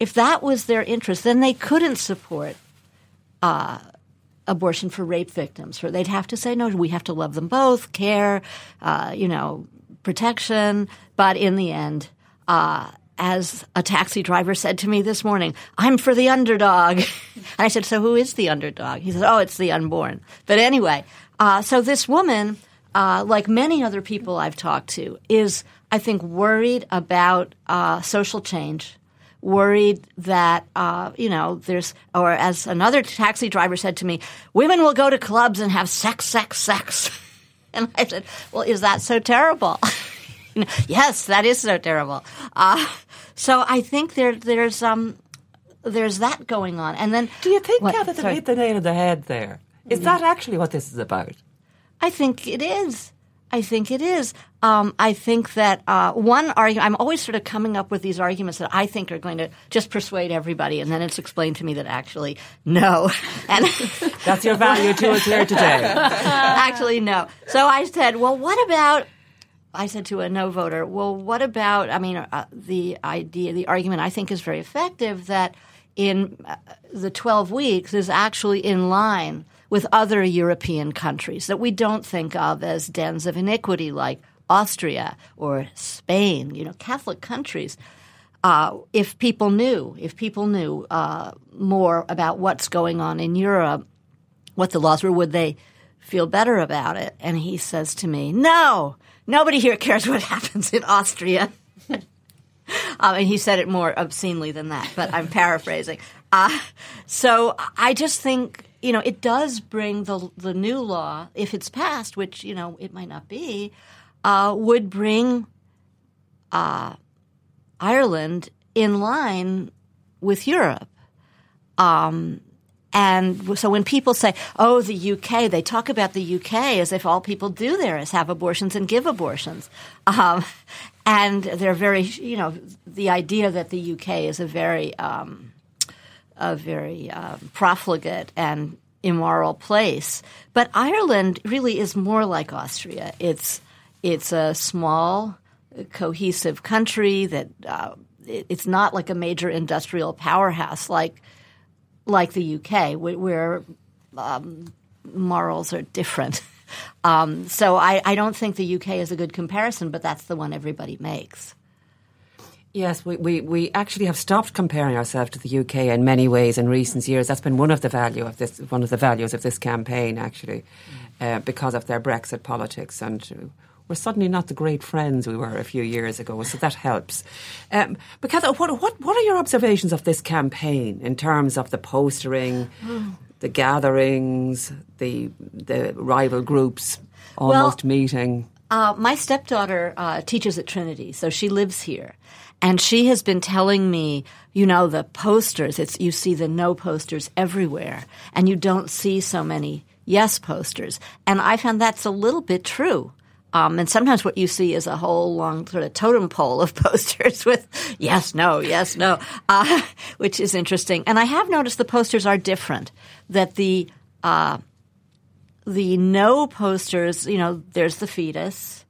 [SPEAKER 5] if that was their interest, then they couldn't support uh, abortion for rape victims. For they'd have to say no. We have to love them both, care, uh, you know, protection. But in the end, uh, as a taxi driver said to me this morning, I'm for the underdog. I said, so who is the underdog? He said, oh, it's the unborn. But anyway, uh, so this woman, uh, like many other people I've talked to, is I think worried about uh, social change worried that uh, you know there's or as another taxi driver said to me women will go to clubs and have sex sex sex and i said well is that so terrible yes that is so terrible uh, so i think there there's um there's that going on and then
[SPEAKER 1] Do you think,
[SPEAKER 5] what?
[SPEAKER 1] That hit the nail on the head there? Is that actually what this is about?
[SPEAKER 5] I think it is. I think it is. Um, I think that uh, one argument, I'm always sort of coming up with these arguments that I think are going to just persuade everybody, and then it's explained to me that actually, no. And
[SPEAKER 1] That's your value to us here today.
[SPEAKER 5] actually, no. So I said, well, what about. I said to a no voter, well, what about, I mean, uh, the idea, the argument I think is very effective that in uh, the 12 weeks is actually in line with other European countries that we don't think of as dens of iniquity like Austria or Spain, you know, Catholic countries. Uh, if people knew, if people knew uh, more about what's going on in Europe, what the laws were, would they feel better about it? And he says to me, No, nobody here cares what happens in Austria. Um, and he said it more obscenely than that, but I'm paraphrasing. Uh, so I just think, you know, it does bring the, the new law, if it's passed, which, you know, it might not be, uh, would bring uh, Ireland in line with Europe. Um, and so when people say, oh, the UK, they talk about the UK as if all people do there is have abortions and give abortions. Um, and they're very, you know, the idea that the UK is a very, um, a very um, profligate and immoral place. But Ireland really is more like Austria. It's, it's a small, cohesive country that uh, it's not like a major industrial powerhouse like like the UK, where um, morals are different. Um, so I, I don't think the UK is a good comparison, but that's the one everybody makes.
[SPEAKER 1] Yes, we, we, we actually have stopped comparing ourselves to the UK in many ways in recent years. That's been one of the value of this, one of the values of this campaign, actually, uh, because of their Brexit politics, and we're suddenly not the great friends we were a few years ago. So that helps. Um, because what, what what are your observations of this campaign in terms of the postering, the gatherings, the the rival groups almost meeting?
[SPEAKER 5] Uh, my stepdaughter uh, teaches at Trinity, so she lives here, and she has been telling me, you know, the posters. It's you see the no posters everywhere, and you don't see so many yes posters. And I found that's a little bit true. Um, and sometimes what you see is a whole long sort of totem pole of posters with yes, no, yes, no, uh, which is interesting. And I have noticed the posters are different. That the uh, the no posters, you know, there's the fetus,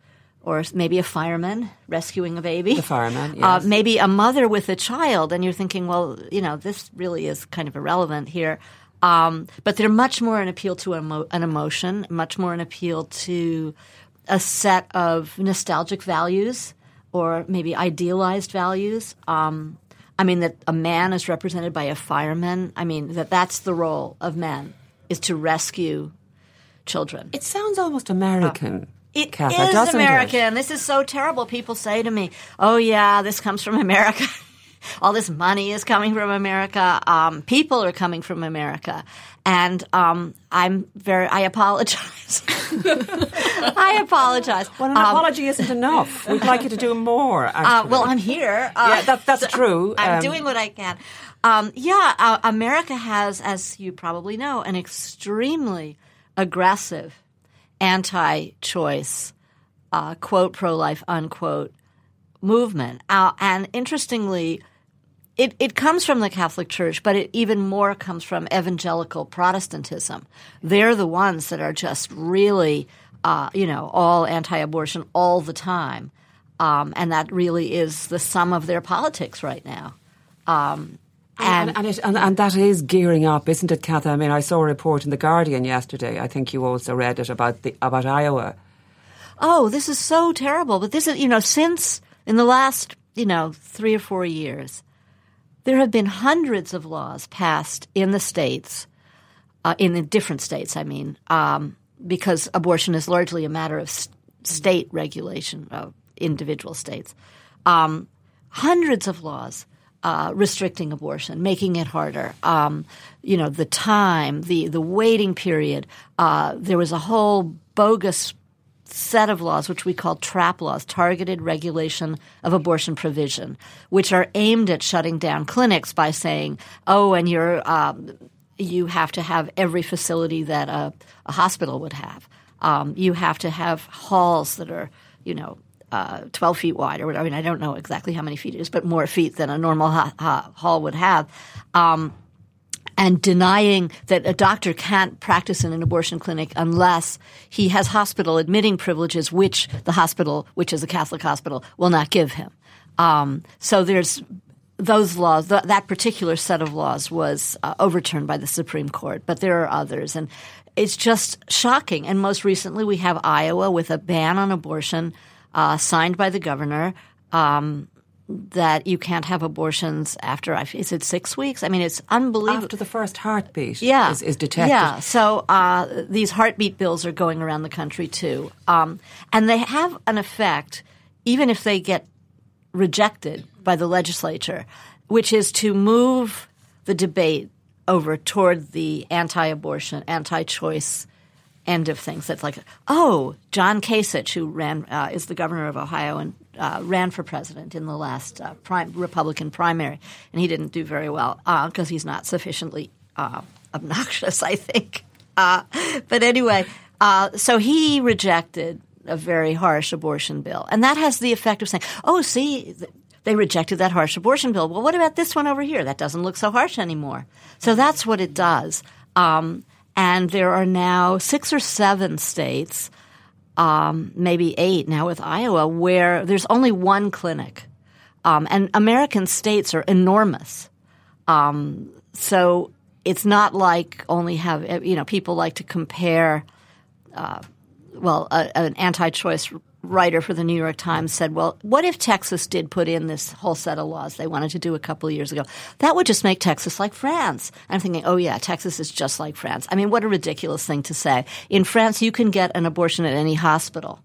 [SPEAKER 5] or maybe a fireman rescuing a baby.
[SPEAKER 1] The fireman,
[SPEAKER 5] Uh,
[SPEAKER 1] yes.
[SPEAKER 5] maybe a mother with a child, and you're thinking, well, you know, this really is kind of irrelevant here. Um, but they're much more an appeal to emo- an emotion, much more an appeal to a set of nostalgic values or maybe idealized values. Um, I mean, that a man is represented by a fireman. I mean, that that's the role of men is to rescue children.
[SPEAKER 1] It sounds almost American.
[SPEAKER 5] It
[SPEAKER 1] Katha,
[SPEAKER 5] is
[SPEAKER 1] doesn't it?
[SPEAKER 5] American. This is so terrible. People say to me, "Oh yeah, this comes from America. All this money is coming from America. Um, people are coming from America." And um, I'm very. I apologize. I apologize.
[SPEAKER 1] Well, an
[SPEAKER 5] Um,
[SPEAKER 1] apology isn't enough. We'd like you to do more.
[SPEAKER 5] uh, well, I'm here. Uh,
[SPEAKER 1] Yeah, that- that's true.
[SPEAKER 5] I'm
[SPEAKER 1] Um,
[SPEAKER 5] doing what I can. Um, yeah, uh, America has, as you probably know, an extremely aggressive anti-choice, uh, quote pro-life, unquote movement. Uh, and interestingly, it, it comes from the Catholic Church, but it even more comes from evangelical Protestantism. They're the ones that are just really, uh, you know, all anti-abortion all the time, um, and that really is the sum of their politics right now. Um,
[SPEAKER 1] and
[SPEAKER 5] and,
[SPEAKER 1] and, it, and and that is gearing up, isn't it, Katha? I mean, I saw a report in the Guardian yesterday. I think you also read it about the about Iowa.
[SPEAKER 5] oh, this is so terrible. But this is, you know, since in the last, you know, three or four years, there have been hundreds of laws passed in the states, uh, in the different states, I mean, um, because abortion is largely a matter of s- state regulation of individual states. Um, hundreds of laws uh, restricting abortion, making it harder. Um, you know, the time, the the waiting period. Uh, there was a whole bogus set of laws, which we call TRAP laws, Targeted Regulation of Abortion Provision, which are aimed at shutting down clinics by saying, "Oh, and you're um, you have to have every facility that a, a hospital would have. Um, you have to have halls that are, you know." Uh, 12 feet wide, or whatever. I mean, I don't know exactly how many feet it is, but more feet than a normal ha- ha- hall would have. Um, and denying that a doctor can't practice in an abortion clinic unless he has hospital admitting privileges, which the hospital, which is a Catholic hospital, will not give him. Um, so there's those laws, th- that particular set of laws was uh, overturned by the Supreme Court, but there are others. And it's just shocking. And most recently, we have Iowa with a ban on abortion uh, signed by the governor. Um, that you can't have abortions after is it six weeks? I mean, it's unbelievable.
[SPEAKER 1] After the first heartbeat
[SPEAKER 5] yeah,
[SPEAKER 1] is, is detected.
[SPEAKER 5] Yeah, so uh, these heartbeat bills are going around the country too, um, and they have an effect, even if they get rejected by the legislature, which is to move the debate over toward the anti-abortion, anti-choice end of things. That's like, oh, John Kasich, who ran uh, is the governor of Ohio and uh, ran for president in the last uh, prime, Republican primary, and he didn't do very well because he's not sufficiently uh, obnoxious, I think. Uh, but anyway, uh, so he rejected a very harsh abortion bill, and that has the effect of saying, "Oh, see." Th- they rejected that harsh abortion bill. Well, what about this one over here? That doesn't look so harsh anymore. So that's what it does. Um, and there are now six or seven states, um, maybe eight now with Iowa, where there's only one clinic. Um, and American states are enormous. Um, so it's not like only have, you know, people like to compare, uh, well, a, an anti choice writer for the New York Times said, well, what if Texas did put in this whole set of laws they wanted to do a couple of years ago? That would just make Texas like France. I'm thinking, oh yeah, Texas is just like France. I mean, what a ridiculous thing to say. In France, you can get an abortion at any hospital.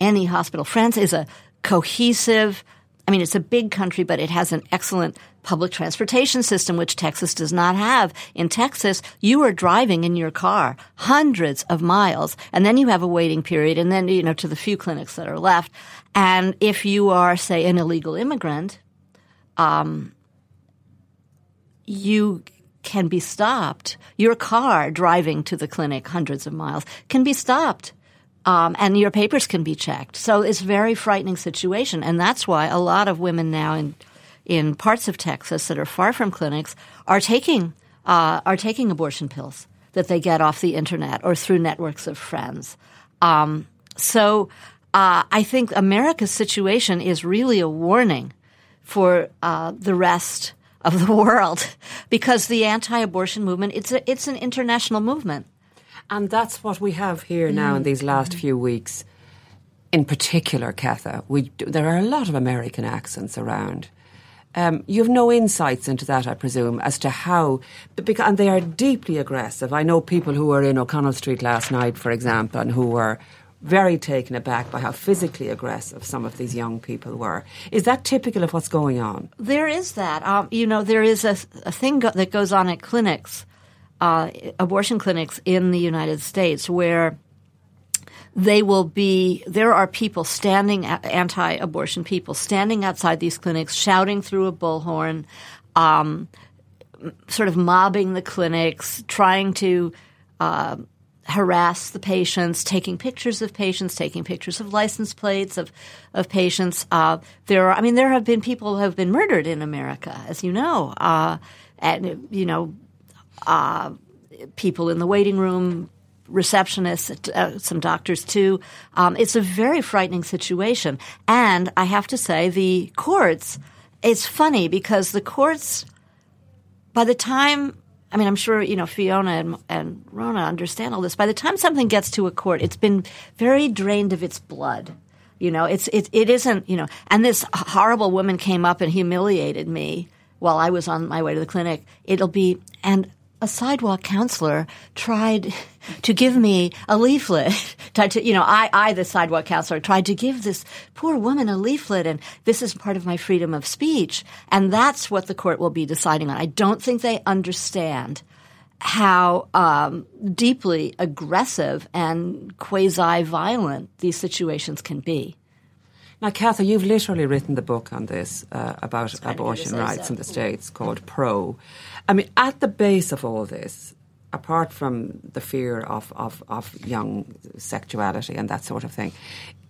[SPEAKER 5] Any hospital. France is a cohesive, I mean, it's a big country, but it has an excellent public transportation system, which Texas does not have. In Texas, you are driving in your car hundreds of miles, and then you have a waiting period, and then, you know, to the few clinics that are left. And if you are, say, an illegal immigrant, um, you can be stopped. Your car driving to the clinic hundreds of miles can be stopped. Um, and your papers can be checked. So it's a very frightening situation. And that's why a lot of women now in in parts of Texas that are far from clinics are taking uh, are taking abortion pills that they get off the internet or through networks of friends. Um, so uh, I think America's situation is really a warning for uh, the rest of the world because the anti-abortion movement it's a, it's an international movement.
[SPEAKER 1] And that's what we have here now in these last few weeks. In particular, Katha, we, there are a lot of American accents around. Um, you have no insights into that, I presume, as to how, because, and they are deeply aggressive. I know people who were in O'Connell Street last night, for example, and who were very taken aback by how physically aggressive some of these young people were. Is that typical of what's going on?
[SPEAKER 5] There is that. Um, you know, there is a, a thing go- that goes on at clinics, uh, abortion clinics in the United States, where they will be there are people standing anti-abortion people standing outside these clinics shouting through a bullhorn um, sort of mobbing the clinics trying to uh, harass the patients taking pictures of patients taking pictures of license plates of of patients. Uh, there are i mean there have been people who have been murdered in america as you know uh, and you know uh, people in the waiting room receptionists, uh, some doctors too. Um, it's a very frightening situation. And I have to say, the courts it's funny because the courts, by the time, I mean, I'm sure, you know, Fiona and, and Rhona understand all this. By the time something gets to a court, it's been very drained of its blood. You know, it's, it, it isn't, you know, and this horrible woman came up and humiliated me while I was on my way to the clinic. It'll be, and a sidewalk counselor tried to give me a leaflet. tried to, you know, I, I, the sidewalk counselor, tried to give this poor woman a leaflet, and this is part of my freedom of speech. And that's what the court will be deciding on. I don't think they understand how um, deeply aggressive and quasi violent these situations can be.
[SPEAKER 1] Now, Katha, you've literally written the book on this uh, about abortion rights so. in the States called Pro. I mean, at the base of all this, apart from the fear of, of, of young sexuality and that sort of thing,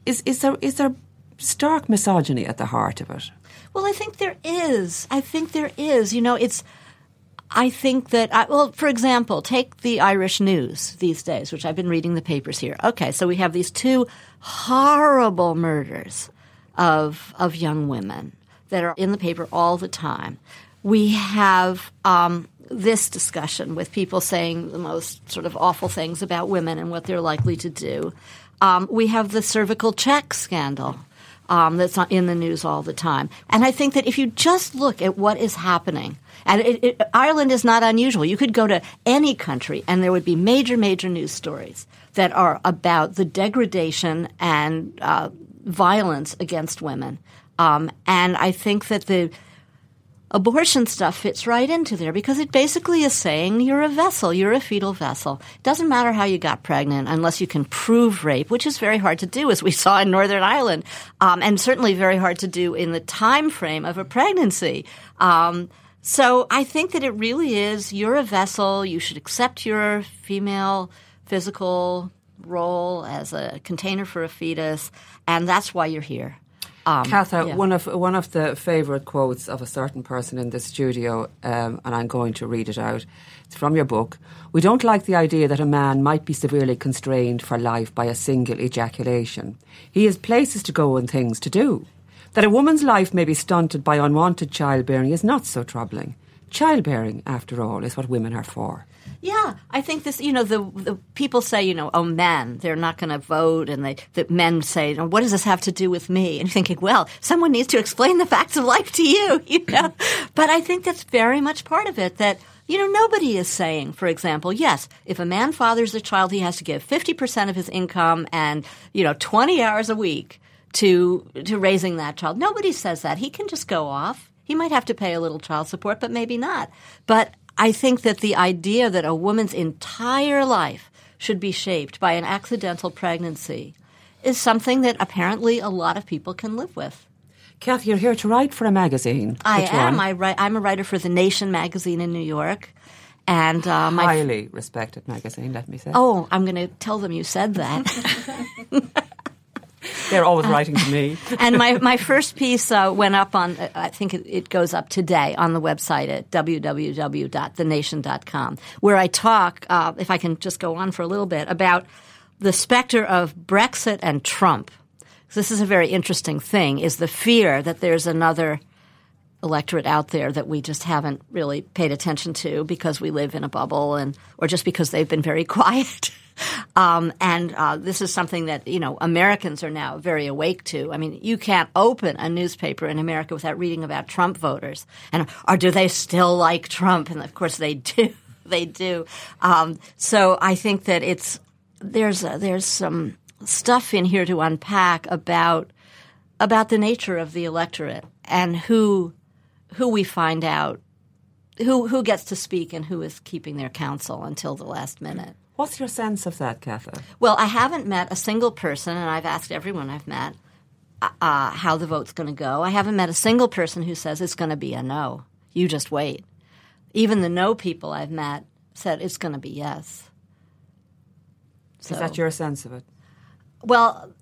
[SPEAKER 1] is, is, there, is there stark misogyny at the heart of it?
[SPEAKER 5] Well, I think there is. I think there is. You know, it's. I think that, I, well, for example, take the Irish news these days, which I've been reading the papers here. Okay, so we have these two horrible murders of of young women that are in the paper all the time. We have um, this discussion with people saying the most sort of awful things about women and what they're likely to do. Um, we have the cervical check scandal. Um, that's in the news all the time. And I think that if you just look at what is happening, and it, it, Ireland is not unusual. You could go to any country and there would be major, major news stories that are about the degradation and uh, violence against women. Um, and I think that the abortion stuff fits right into there because it basically is saying you're a vessel, you're a fetal vessel. It doesn't matter how you got pregnant unless you can prove rape, which is very hard to do, as we saw in Northern Ireland, um, and certainly very hard to do in the time frame of a pregnancy. Um, so I think that it really is you're a vessel. You should accept your female physical role as a container for a fetus, and that's why you're here.
[SPEAKER 1] Um, Katha, yeah. one of one of the favourite quotes of a certain person in the studio, um, and I'm going to read it out. It's from your book. We don't like the idea that a man might be severely constrained for life by a single ejaculation. He has places to go and things to do. That a woman's life may be stunted by unwanted childbearing is not so troubling. Childbearing, after all, is what women are for.
[SPEAKER 5] Yeah, I think this. You know, the the people say, you know, oh, men, they're not going to vote, and they the men say, oh, what does this have to do with me? And you're thinking, well, someone needs to explain the facts of life to you, you know. but I think that's very much part of it. That you know, nobody is saying, for example, yes, if a man fathers a child, he has to give fifty percent of his income and you know twenty hours a week to to raising that child. Nobody says that. He can just go off. He might have to pay a little child support, but maybe not. But I think that the idea that a woman's entire life should be shaped by an accidental pregnancy is something that apparently a lot of people can live with.
[SPEAKER 1] Kathy, you're here to write for a magazine.
[SPEAKER 5] I Which am. I write, I'm a writer for The Nation magazine in New York. And uh,
[SPEAKER 1] my highly respected magazine, let me say.
[SPEAKER 5] Oh, I'm going to tell them you said that.
[SPEAKER 1] They're always writing to me.
[SPEAKER 5] and my, my first piece uh, went up on, uh, I think it, it, goes up today on the website at www.thenation.com, where I talk, uh, if I can just go on for a little bit, about the specter of Brexit and Trump. This is a very interesting thing, is the fear that there's another electorate out there that we just haven't really paid attention to because we live in a bubble and or just because they've been very quiet. Um, and uh, this is something that you know Americans are now very awake to. I mean, you can't open a newspaper in America without reading about Trump voters, and or do they still like Trump? And of course they do. they do. Um, so I think that it's there's a, there's some stuff in here to unpack about about the nature of the electorate and who who we find out who who gets to speak and who is keeping their counsel until the last minute.
[SPEAKER 1] What's your sense of that, Katha?
[SPEAKER 5] Well, I haven't met a single person, and I've asked everyone I've met uh, uh how the vote's going to go. I haven't met a single person who says it's going to be a no. You just wait. Even the no people I've met said it's going to be yes.
[SPEAKER 1] So, Is that your sense of it?
[SPEAKER 5] Well,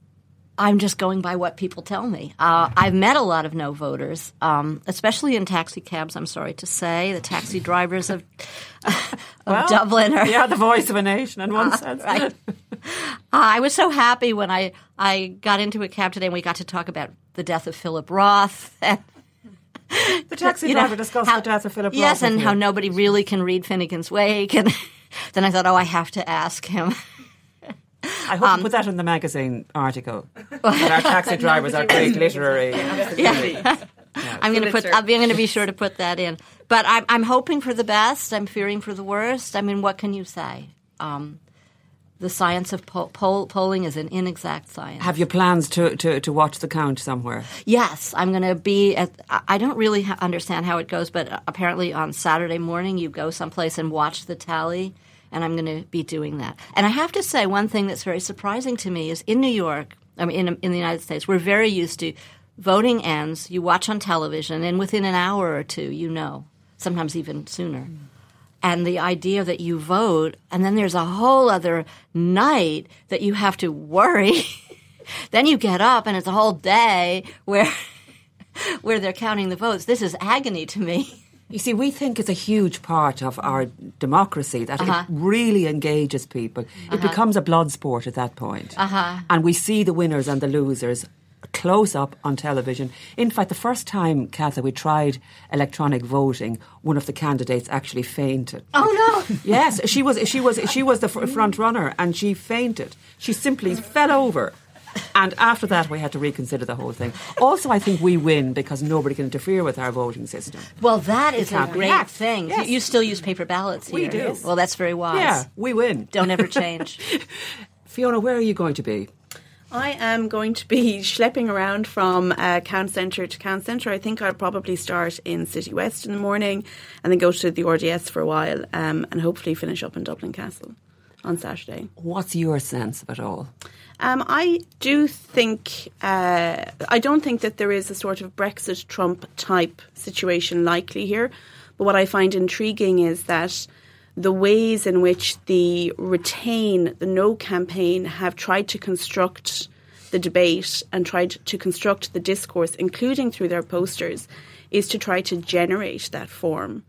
[SPEAKER 5] I'm just going by what people tell me. Uh, I've met a lot of no voters, um, especially in taxi cabs. I'm sorry to say, the taxi drivers of, of well, Dublin are
[SPEAKER 1] yeah the voice of a nation in one uh, sense. Right.
[SPEAKER 5] uh, I was so happy when I I got into a cab today and we got to talk about the death of Philip Roth.
[SPEAKER 1] The taxi
[SPEAKER 5] you know,
[SPEAKER 1] driver discussed
[SPEAKER 5] how-
[SPEAKER 1] the death of Philip
[SPEAKER 5] Yes,
[SPEAKER 1] Roth with
[SPEAKER 5] and how nobody really can read Finnegans Wake. And then I thought, oh, I have to ask him.
[SPEAKER 1] I hope
[SPEAKER 5] Um,
[SPEAKER 1] you put that in the magazine article. that our taxi drivers are great literary.
[SPEAKER 5] Yeah. I'm going to put. I'm going to be sure to put that in. But I'm, I'm hoping for the best. I'm fearing for the worst. I mean, what can you say? Um, the science of poll, poll, polling is an inexact science.
[SPEAKER 1] Have you plans to, to, to watch the count somewhere?
[SPEAKER 5] Yes, I'm going to be at. I I don't really understand how it goes, but apparently on Saturday morning you go someplace and watch the tally, and I'm going to be doing that. And I have to say, one thing that's very surprising to me is in New York, I mean, in, in the United States, we're very used to voting ends, you watch on television, and within an hour or two, you know, sometimes even sooner. And the idea that you vote, and then there's a whole other night that you have to worry. then you get up, and it's a whole day where where they're counting the votes. This is agony to me.
[SPEAKER 1] You see, we think it's a huge part of our democracy that
[SPEAKER 5] Uh-huh.
[SPEAKER 1] it really engages people. It becomes a blood sport at that point.
[SPEAKER 5] Uh-huh.
[SPEAKER 1] And we see the winners and the losers close up on television. In fact, the first time, Katha, we tried electronic voting, one of the candidates actually fainted.
[SPEAKER 5] Oh no!
[SPEAKER 1] Yes, she was she was she was the fr- front runner, and she fainted. She simply fell over. And after that, we had to reconsider the whole thing. Also, I think we win because nobody can interfere with our voting system.
[SPEAKER 5] Well, that is a great
[SPEAKER 1] react.
[SPEAKER 5] thing.
[SPEAKER 1] Yes.
[SPEAKER 5] You, you still use paper ballots
[SPEAKER 1] We do.
[SPEAKER 5] Well, that's very wise.
[SPEAKER 1] Yeah, we win.
[SPEAKER 5] Don't ever change.
[SPEAKER 1] Fiona, where are you going to be?
[SPEAKER 4] I am going to be schlepping around from uh, Count Centre to Count Centre. I think I'll probably start in City West in the morning and then go to the RDS for a while um, and hopefully finish up in Dublin Castle on Saturday.
[SPEAKER 1] What's your sense of it all?
[SPEAKER 4] Um, I do think, uh, I don't think that there is a sort of Brexit Trump type situation likely here. But what I find intriguing is that the ways in which the Retain, the No campaign, have tried to construct the debate and tried to construct the discourse, including through their posters, is to try to generate that form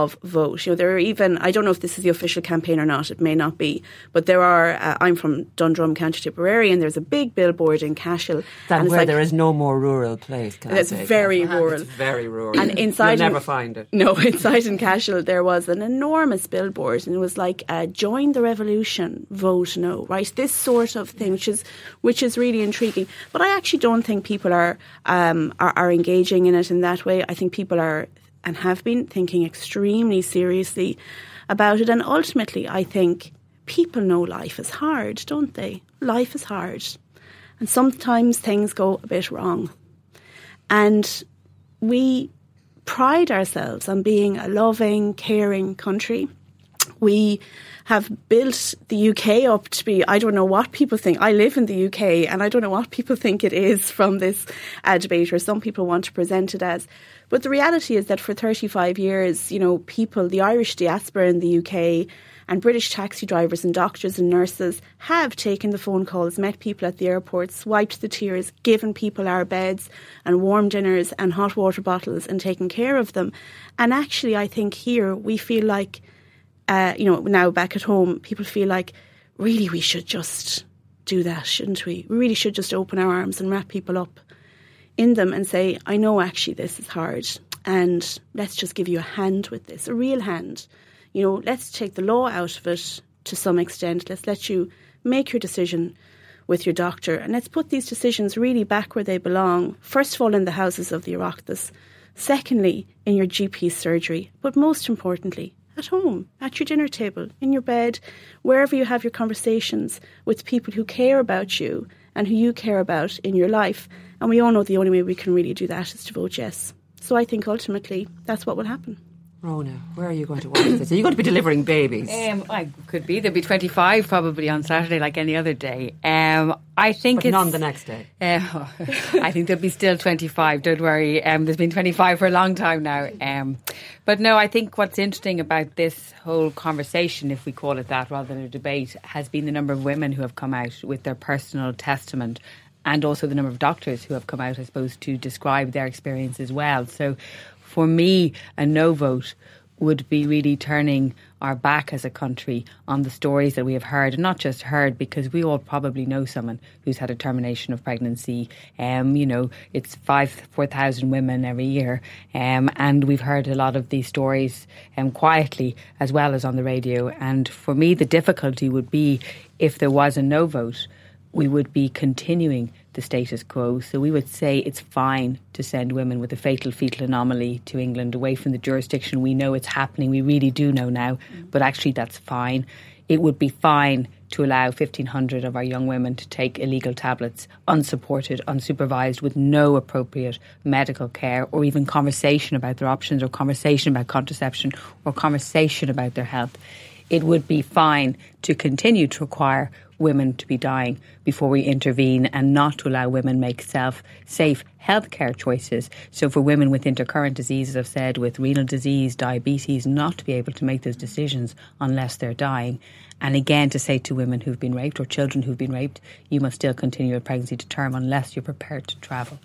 [SPEAKER 4] of vote. You know, there are even I don't know if this is the official campaign or not. It may not be, but there are. Uh, I'm from Dundrum, County Tipperary, and there's a big billboard in Cashel.
[SPEAKER 1] That
[SPEAKER 4] and
[SPEAKER 1] where
[SPEAKER 4] like-
[SPEAKER 1] there is no more rural place. Can I say,
[SPEAKER 4] very
[SPEAKER 1] Katha?
[SPEAKER 4] rural.
[SPEAKER 1] It's very rural.
[SPEAKER 4] And inside
[SPEAKER 1] You'll
[SPEAKER 4] in-
[SPEAKER 1] never find it.
[SPEAKER 4] No, inside in Cashel there was an enormous billboard, and it was like uh, "Join the revolution, vote no." Right, this sort of thing, which is which is really intriguing. But I actually don't think people are um, are, are engaging in it in that way. I think people are and have been thinking extremely seriously about it, and ultimately, I think people know life is hard, don't they? Life is hard, and sometimes things go a bit wrong, and we pride ourselves on being a loving, caring country. We have built the UK up to be, I don't know what people think. I live in the UK and I don't know what people think it is from this uh, debate, or some people want to present it as. But the reality is that for 35 years, you know, people, the Irish diaspora in the UK, and British taxi drivers and doctors and nurses have taken the phone calls, met people at the airports, wiped the tears, given people our beds and warm dinners and hot water bottles and taken care of them. And actually, I think here we feel like, uh, you know, now back at home, people feel like really we should just do that, shouldn't we? We really should just open our arms and wrap people up in them and say, I know actually this is hard and let's just give you a hand with this, a real hand. You know, let's take the law out of it to some extent. Let's let you make your decision with your doctor and let's put these decisions really back where they belong. First of all, in the houses of the Oireachtas. Secondly, in your GP surgery. But most importantly, at home, at your dinner table, in your bed, wherever you have your conversations with people who care about you and who you care about in your life. And we all know the only way we can really do that is to vote yes. So I think ultimately that's what will happen.
[SPEAKER 1] Rhona, where are you going to watch this? Are you going to be delivering babies?
[SPEAKER 3] Um, I could be. There'll be 25 probably on Saturday, like any other day. Um, I think
[SPEAKER 1] but
[SPEAKER 3] it's.
[SPEAKER 1] none the next day.
[SPEAKER 3] Uh, I think there'll be still 25, don't worry. Um, there's been 25 for a long time now. Um, but no, I think what's interesting about this whole conversation, if we call it that rather than a debate, has been the number of women who have come out with their personal testament and also the number of doctors who have come out, I suppose, to describe their experience as well. So for me, a no vote would be really turning our back as a country on the stories that we have heard, and not just heard, because we all probably know someone who's had a termination of pregnancy. Um, you know, it's five, four thousand women every year, um, and we've heard a lot of these stories um, quietly as well as on the radio. And for me, the difficulty would be if there was a no vote, we would be continuing the status quo. So we would say it's fine to send women with a fatal fetal anomaly to England away from the jurisdiction. We know it's happening. We really do know now, but actually that's fine. It would be fine to allow 1,500 of our young women to take illegal tablets unsupported, unsupervised, with no appropriate medical care or even conversation about their options or conversation about contraception or conversation about their health. It would be fine to continue to require women to be dying before we intervene and not to allow women make self safe healthcare choices. So for women with intercurrent diseases, I've said with renal disease, diabetes, not to be able to make those decisions unless they're dying. And again, to say to women who've been raped or children who've been raped, you must still continue a pregnancy to term unless you're prepared to travel.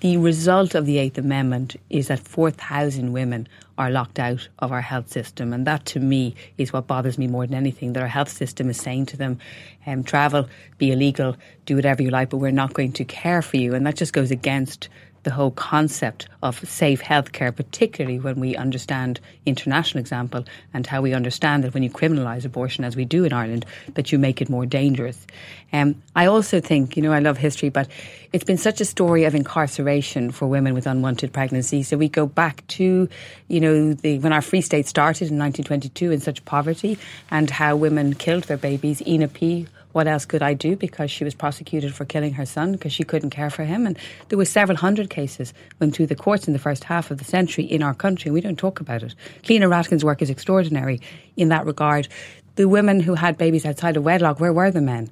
[SPEAKER 3] The result of the Eighth Amendment is that 4,000 women are locked out of our health system. And that to me is what bothers me more than anything that our health system is saying to them, um, travel, be illegal, do whatever you like, but we're not going to care for you. And that just goes against the whole concept of safe healthcare, particularly when we understand international example and how we understand that when you criminalise abortion, as we do in Ireland, that you make it more dangerous. Um, I also think, you know, I love history, but it's been such a story of incarceration for women with unwanted pregnancy. So we go back to, you know, the, when our Free State started in 1922 in such poverty and how women killed their babies. Ina P what else could I do? Because she was prosecuted for killing her son because she couldn't care for him. And there were several hundred cases went through the courts in the first half of the century in our country. We don't talk about it. Cliona Rattigan's work is extraordinary in that regard. The women who had babies outside of wedlock, where were the men?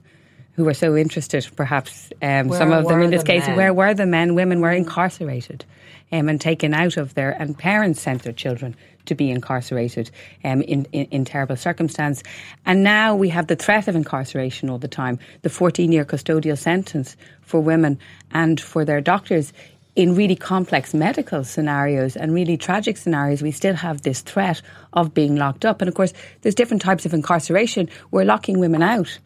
[SPEAKER 3] Who were so interested, perhaps um, some of them in this case,
[SPEAKER 1] men?
[SPEAKER 3] where were the men? Women were incarcerated um, and taken out of there, and parents sent their children to be incarcerated um, in, in, in terrible circumstance. And now we have the threat of incarceration all the time, the 14 year custodial sentence for women and for their doctors. In really complex medical scenarios and really tragic scenarios, we still have this threat of being locked up. And of course, there's different types of incarceration. We're locking women out.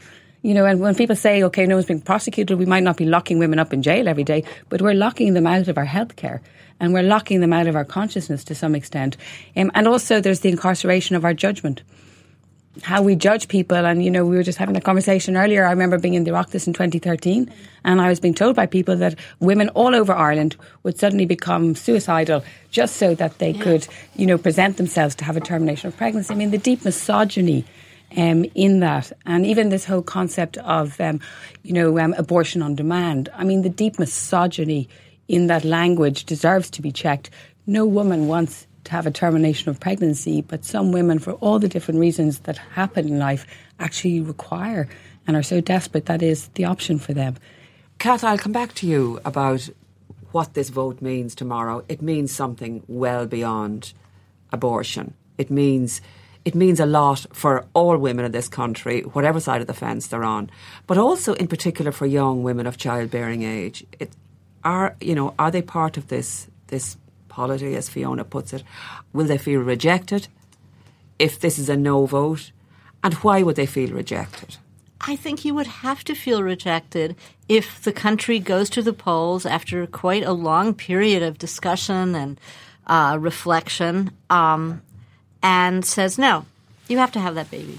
[SPEAKER 3] You know, and when people say, okay, no one's being prosecuted, we might not be locking women up in jail every day, but we're locking them out of our healthcare and we're locking them out of our consciousness to some extent. Um, and also, there's the incarceration of our judgment. How we judge people, and you know, we were just having a conversation earlier. I remember being in the Oireachtas in 2013, and I was being told by people that women all over Ireland would suddenly become suicidal just so that they could, you know, present themselves to have a termination of pregnancy. I mean, the deep misogyny um, in that, and even this whole concept of, um, you know, um, abortion on demand. I mean, the deep misogyny in that language deserves to be checked. No woman wants to have a termination of pregnancy, but some women, for all the different reasons that happen in life, actually require and are so desperate that is the option for them.
[SPEAKER 1] Kath, I'll come back to you about what this vote means tomorrow. It means something well beyond abortion. It means it means a lot for all women in this country, whatever side of the fence they're on, but also in particular for young women of childbearing age. It, are you know are they part of this this polity, as Fiona puts it? Will they feel rejected if this is a no vote? And why would they feel rejected?
[SPEAKER 5] I think you would have to feel rejected if the country goes to the polls after quite a long period of discussion and uh, reflection um, and says, no, you have to have that baby.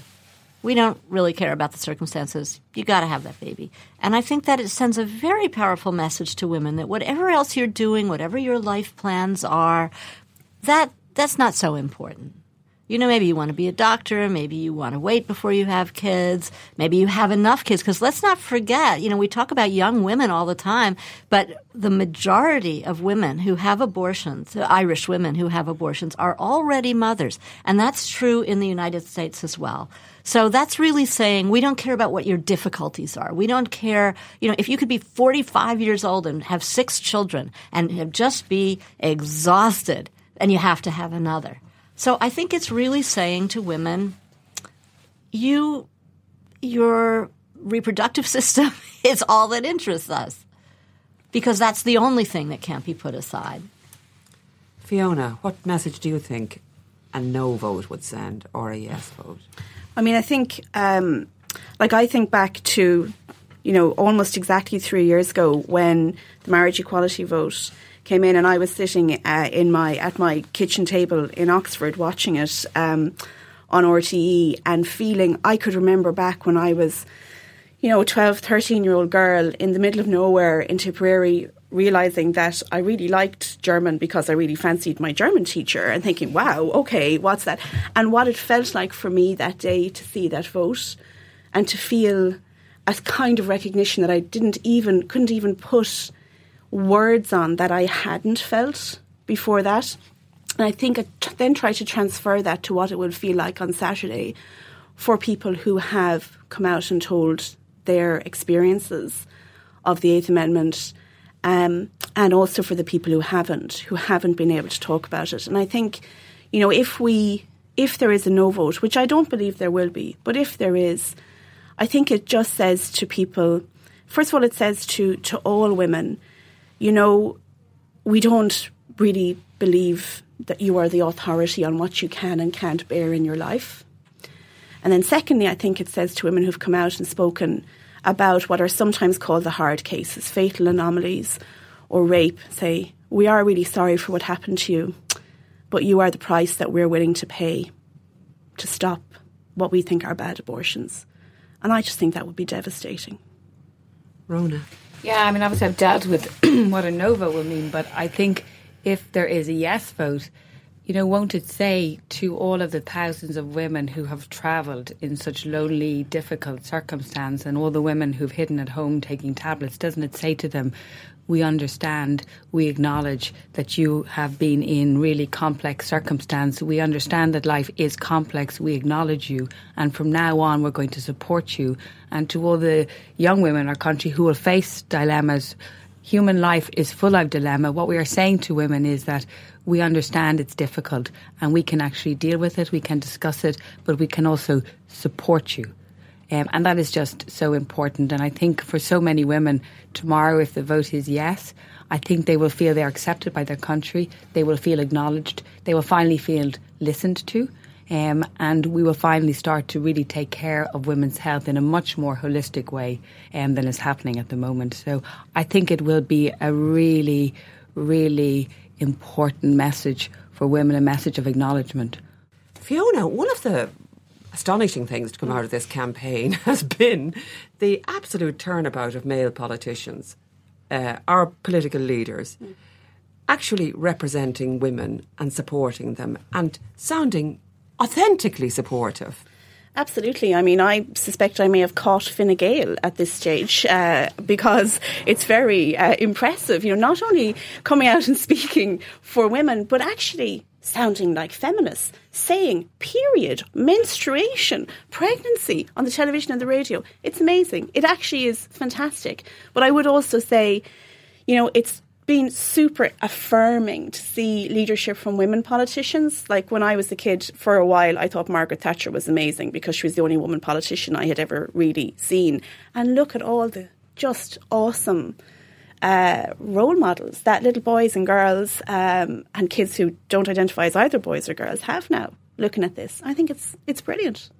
[SPEAKER 5] We don't really care about the circumstances. You got to have that baby. And I think that it sends a very powerful message to women that whatever else you're doing, whatever your life plans are, that that's not so important. You know, maybe you want to be a doctor, maybe you want to wait before you have kids, maybe you have enough kids. Because let's not forget, you know, we talk about young women all the time, but the majority of women who have abortions, Irish women who have abortions, are already mothers. And that's true in the United States as well. So that's really saying we don't care about what your difficulties are. We don't care, you know, if you could be 45 years old and have six children and just be exhausted and you have to have another. So I think it's really saying to women, you, your reproductive system is all that interests us because that's the only thing that can't be put aside.
[SPEAKER 1] Fiona, what message do you think a no vote would send or a yes vote?
[SPEAKER 4] I mean, I think, um, like, I think back to, you know, almost exactly three years ago when the marriage equality vote came in, and I was sitting uh, in my at my kitchen table in Oxford watching it um, on RTE and feeling. I could remember back when I was, you know, a 12, 13 year old girl in the middle of nowhere in Tipperary realizing that I really liked German because I really fancied my German teacher and thinking, wow, okay, what's that? And what it felt like for me that day to see that vote and to feel a kind of recognition that I didn't even, couldn't even put words on that I hadn't felt before that. And I think I t- then try to transfer that to what it would feel like on Saturday for people who have come out and told their experiences of the Eighth Amendment um, and also for the people who haven't, who haven't been able to talk about it. And I think, you know, if we, if there is a no vote, which I don't believe there will be, but if there is, I think it just says to people, first of all, it says to to all women, you know, we don't really believe that you are the authority on what you can and can't bear in your life. And then, secondly, I think it says to women who've come out and spoken about what are sometimes called the hard cases, fatal anomalies or rape, say, we are really sorry for what happened to you, but you are the price that we're willing to pay to stop what we think are bad abortions. And I just think that would be devastating.
[SPEAKER 1] Rhona.
[SPEAKER 3] Yeah, I mean, obviously, I've dealt with what a no vote will mean, but I think if there is a yes vote, you know, won't it say to all of the thousands of women who have travelled in such lonely, difficult circumstance and all the women who've hidden at home taking tablets, doesn't it say to them, we understand, we acknowledge that you have been in really complex circumstance. We understand that life is complex. We acknowledge you. And from now on, we're going to support you. And to all the young women in our country who will face dilemmas, human life is full of dilemma. What we are saying to women is that we understand it's difficult and we can actually deal with it, we can discuss it, but we can also support you. Um, and that is just so important. And I think for so many women, tomorrow, if the vote is yes, I think they will feel they're accepted by their country, they will feel acknowledged, they will finally feel listened to. Um, and we will finally start to really take care of women's health in a much more holistic way um, than is happening at the moment. So I think it will be a really, really important message for women, a message of acknowledgement.
[SPEAKER 1] Fiona, one of the astonishing things to come out of this campaign has been the absolute turnabout of male politicians, uh, our political leaders, actually representing women and supporting them and sounding authentically supportive.
[SPEAKER 4] Absolutely. I mean, I suspect I may have caught Fine Gael at this stage uh, because it's very uh, impressive. You know, not only coming out and speaking for women, but actually sounding like feminists, saying period, menstruation, pregnancy on the television and the radio. It's amazing. It actually is fantastic. But I would also say, you know, it's been super affirming to see leadership from women politicians. Like when I was a kid, for a while, I thought Margaret Thatcher was amazing because she was the only woman politician I had ever really seen. And look at all the just awesome uh, role models that little boys and girls um, and kids who don't identify as either boys or girls have now. Looking at this, I think it's it's brilliant.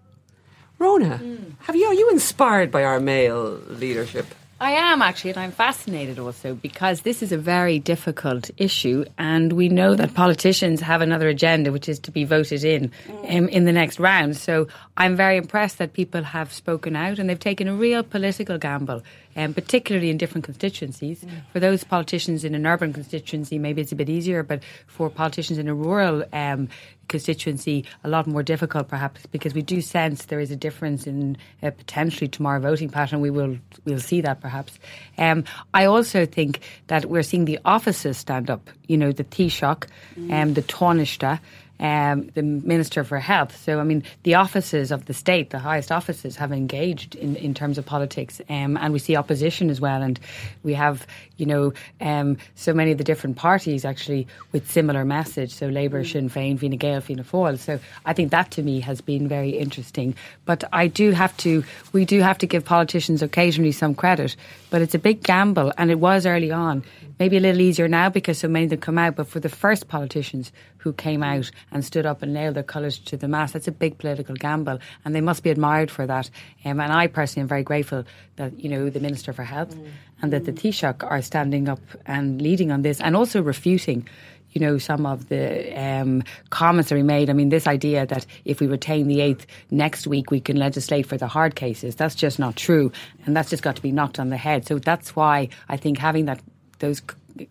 [SPEAKER 1] Rhona, have you are you inspired by our male leadership?
[SPEAKER 3] I am actually, and I'm fascinated also because this is a very difficult issue, and we know that politicians have another agenda, which is to be voted in um, in the next round. So I'm very impressed that people have spoken out and they've taken a real political gamble, um, particularly in different constituencies. For those politicians in an urban constituency, maybe it's a bit easier, but for politicians in a rural um, constituency a lot more difficult perhaps because we do sense there is a difference in uh, potentially tomorrow voting pattern. We will we'll see that perhaps. Um, I also think that we're seeing the offices stand up you know the Taoiseach um, the Taoiseach um, the Minister for Health. So, I mean, the offices of the state, the highest offices, have engaged in, in terms of politics, um, and we see opposition as well. And we have, you know, um, so many of the different parties actually with similar message. So, Labour, Sinn Féin, Fine Gael, Fianna Fáil. So, I think that to me has been very interesting. But I do have to, we do have to give politicians occasionally some credit. But it's a big gamble, and it was early on. Maybe a little easier now because so many of them come out. But for the first politicians who came out and stood up and nailed their colours to the mast. That's a big political gamble, and they must be admired for that. Um, and I personally am very grateful that you know the Minister for Health mm. and that the Taoiseach are standing up and leading on this, and also refuting you know, some of the um, comments that we made. I mean, this idea that if we retain the eighth next week, we can legislate for the hard cases. That's just not true, and that's just got to be knocked on the head. So that's why I think having that those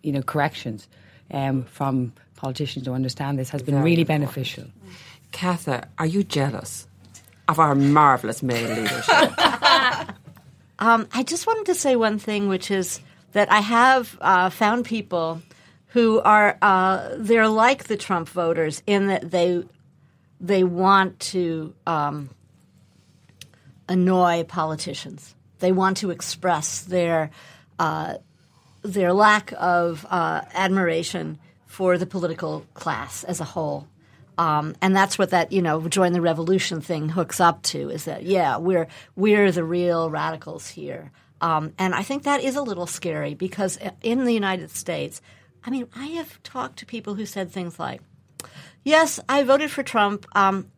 [SPEAKER 3] you know corrections um, from politicians to understand this has been Very really important. beneficial.
[SPEAKER 1] Katha, are you jealous of our marvellous male leadership?
[SPEAKER 5] um, I just wanted to say one thing, which is that I have uh, found people who are uh, they're like the Trump voters in that they they want to um, annoy politicians. They want to express their uh, their lack of uh, admiration for the political class as a whole. Um, and that's what that you know join the revolution thing hooks up to is that yeah we're we're the real radicals here um, and I think that is a little scary because in the United States I mean, I have talked to people who said things like, "Yes, I voted for Trump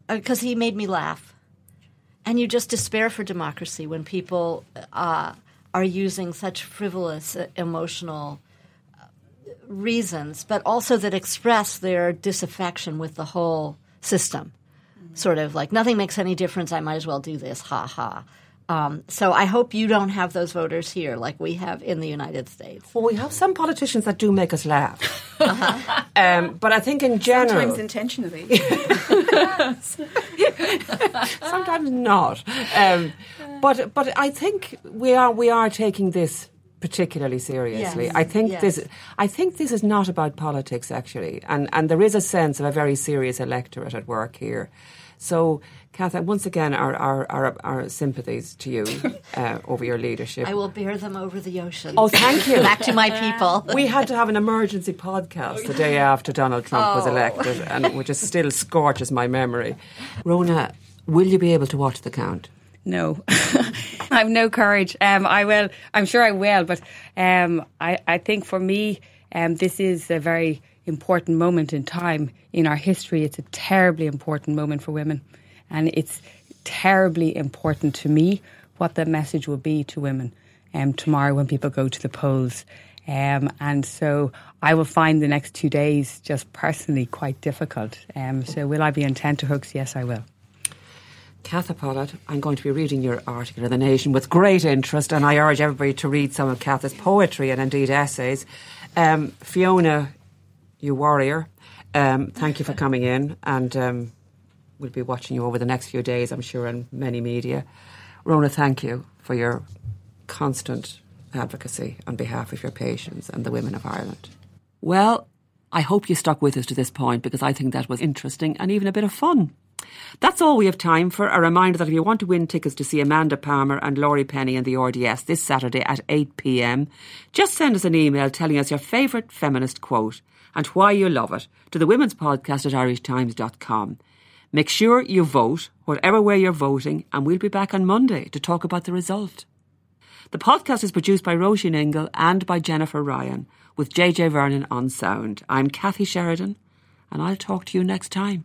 [SPEAKER 5] because um, he made me laugh," and you just despair for democracy when people uh, are using such frivolous, uh, emotional uh, reasons, but also that express their disaffection with the whole system. Mm-hmm. Sort of like nothing makes any difference. I might as well do this. Ha ha. Um, so I hope you don't have those voters here like we have in the United States.
[SPEAKER 1] Well, we have some politicians that do make us laugh. Uh-huh. Um, but I think in general.
[SPEAKER 4] Sometimes intentionally.
[SPEAKER 1] Sometimes not. Um, but, but I think we are, we are taking this particularly seriously. Yes, I think yes. this I think this is not about politics actually. And and there is a sense of a very serious electorate at work here. So Catherine, once again, our, our, our, our sympathies to you uh, over your leadership.
[SPEAKER 5] I will bear them over the ocean.
[SPEAKER 1] Oh, thank you.
[SPEAKER 5] Back to my people.
[SPEAKER 1] We had to have an emergency podcast the day after Donald Trump oh. was elected, and which is still scorches my memory. Rhona, will you be able to watch the count?
[SPEAKER 3] No, I have no courage. Um, I will. I'm sure I will, but um, I, I think for me, um, this is a very important moment in time in our history. It's a terribly important moment for women. And it's terribly important to me what the message will be to women um, tomorrow when people go to the polls. Um, and so I will find the next two days just personally quite difficult. Um, so will I be on tenterhooks? Yes, I will.
[SPEAKER 1] Katha Pollitt, I'm going to be reading your article in The Nation with great interest, and I urge everybody to read some of Katha's poetry and indeed essays. Um, Fiona, you warrior, um, thank you for coming in, and um, we'll be watching you over the next few days, I'm sure, in many media. Rhona, thank you for your constant advocacy on behalf of your patients and the women of Ireland. Well, I hope you stuck with us to this point because I think that was interesting and even a bit of fun. That's all we have time for. A reminder that if you want to win tickets to see Amanda Palmer and Laurie Penny in the RDS this Saturday at 8 pm, just send us an email telling us your favourite feminist quote and why you love it to the women's podcast at irishtimes.com. Make sure you vote, whatever way you're voting, and we'll be back on Monday to talk about the result. The podcast is produced by Roisin Ingle and by Jennifer Ryan, with JJ Vernon on sound. I'm Kathy Sheridan, and I'll talk to you next time.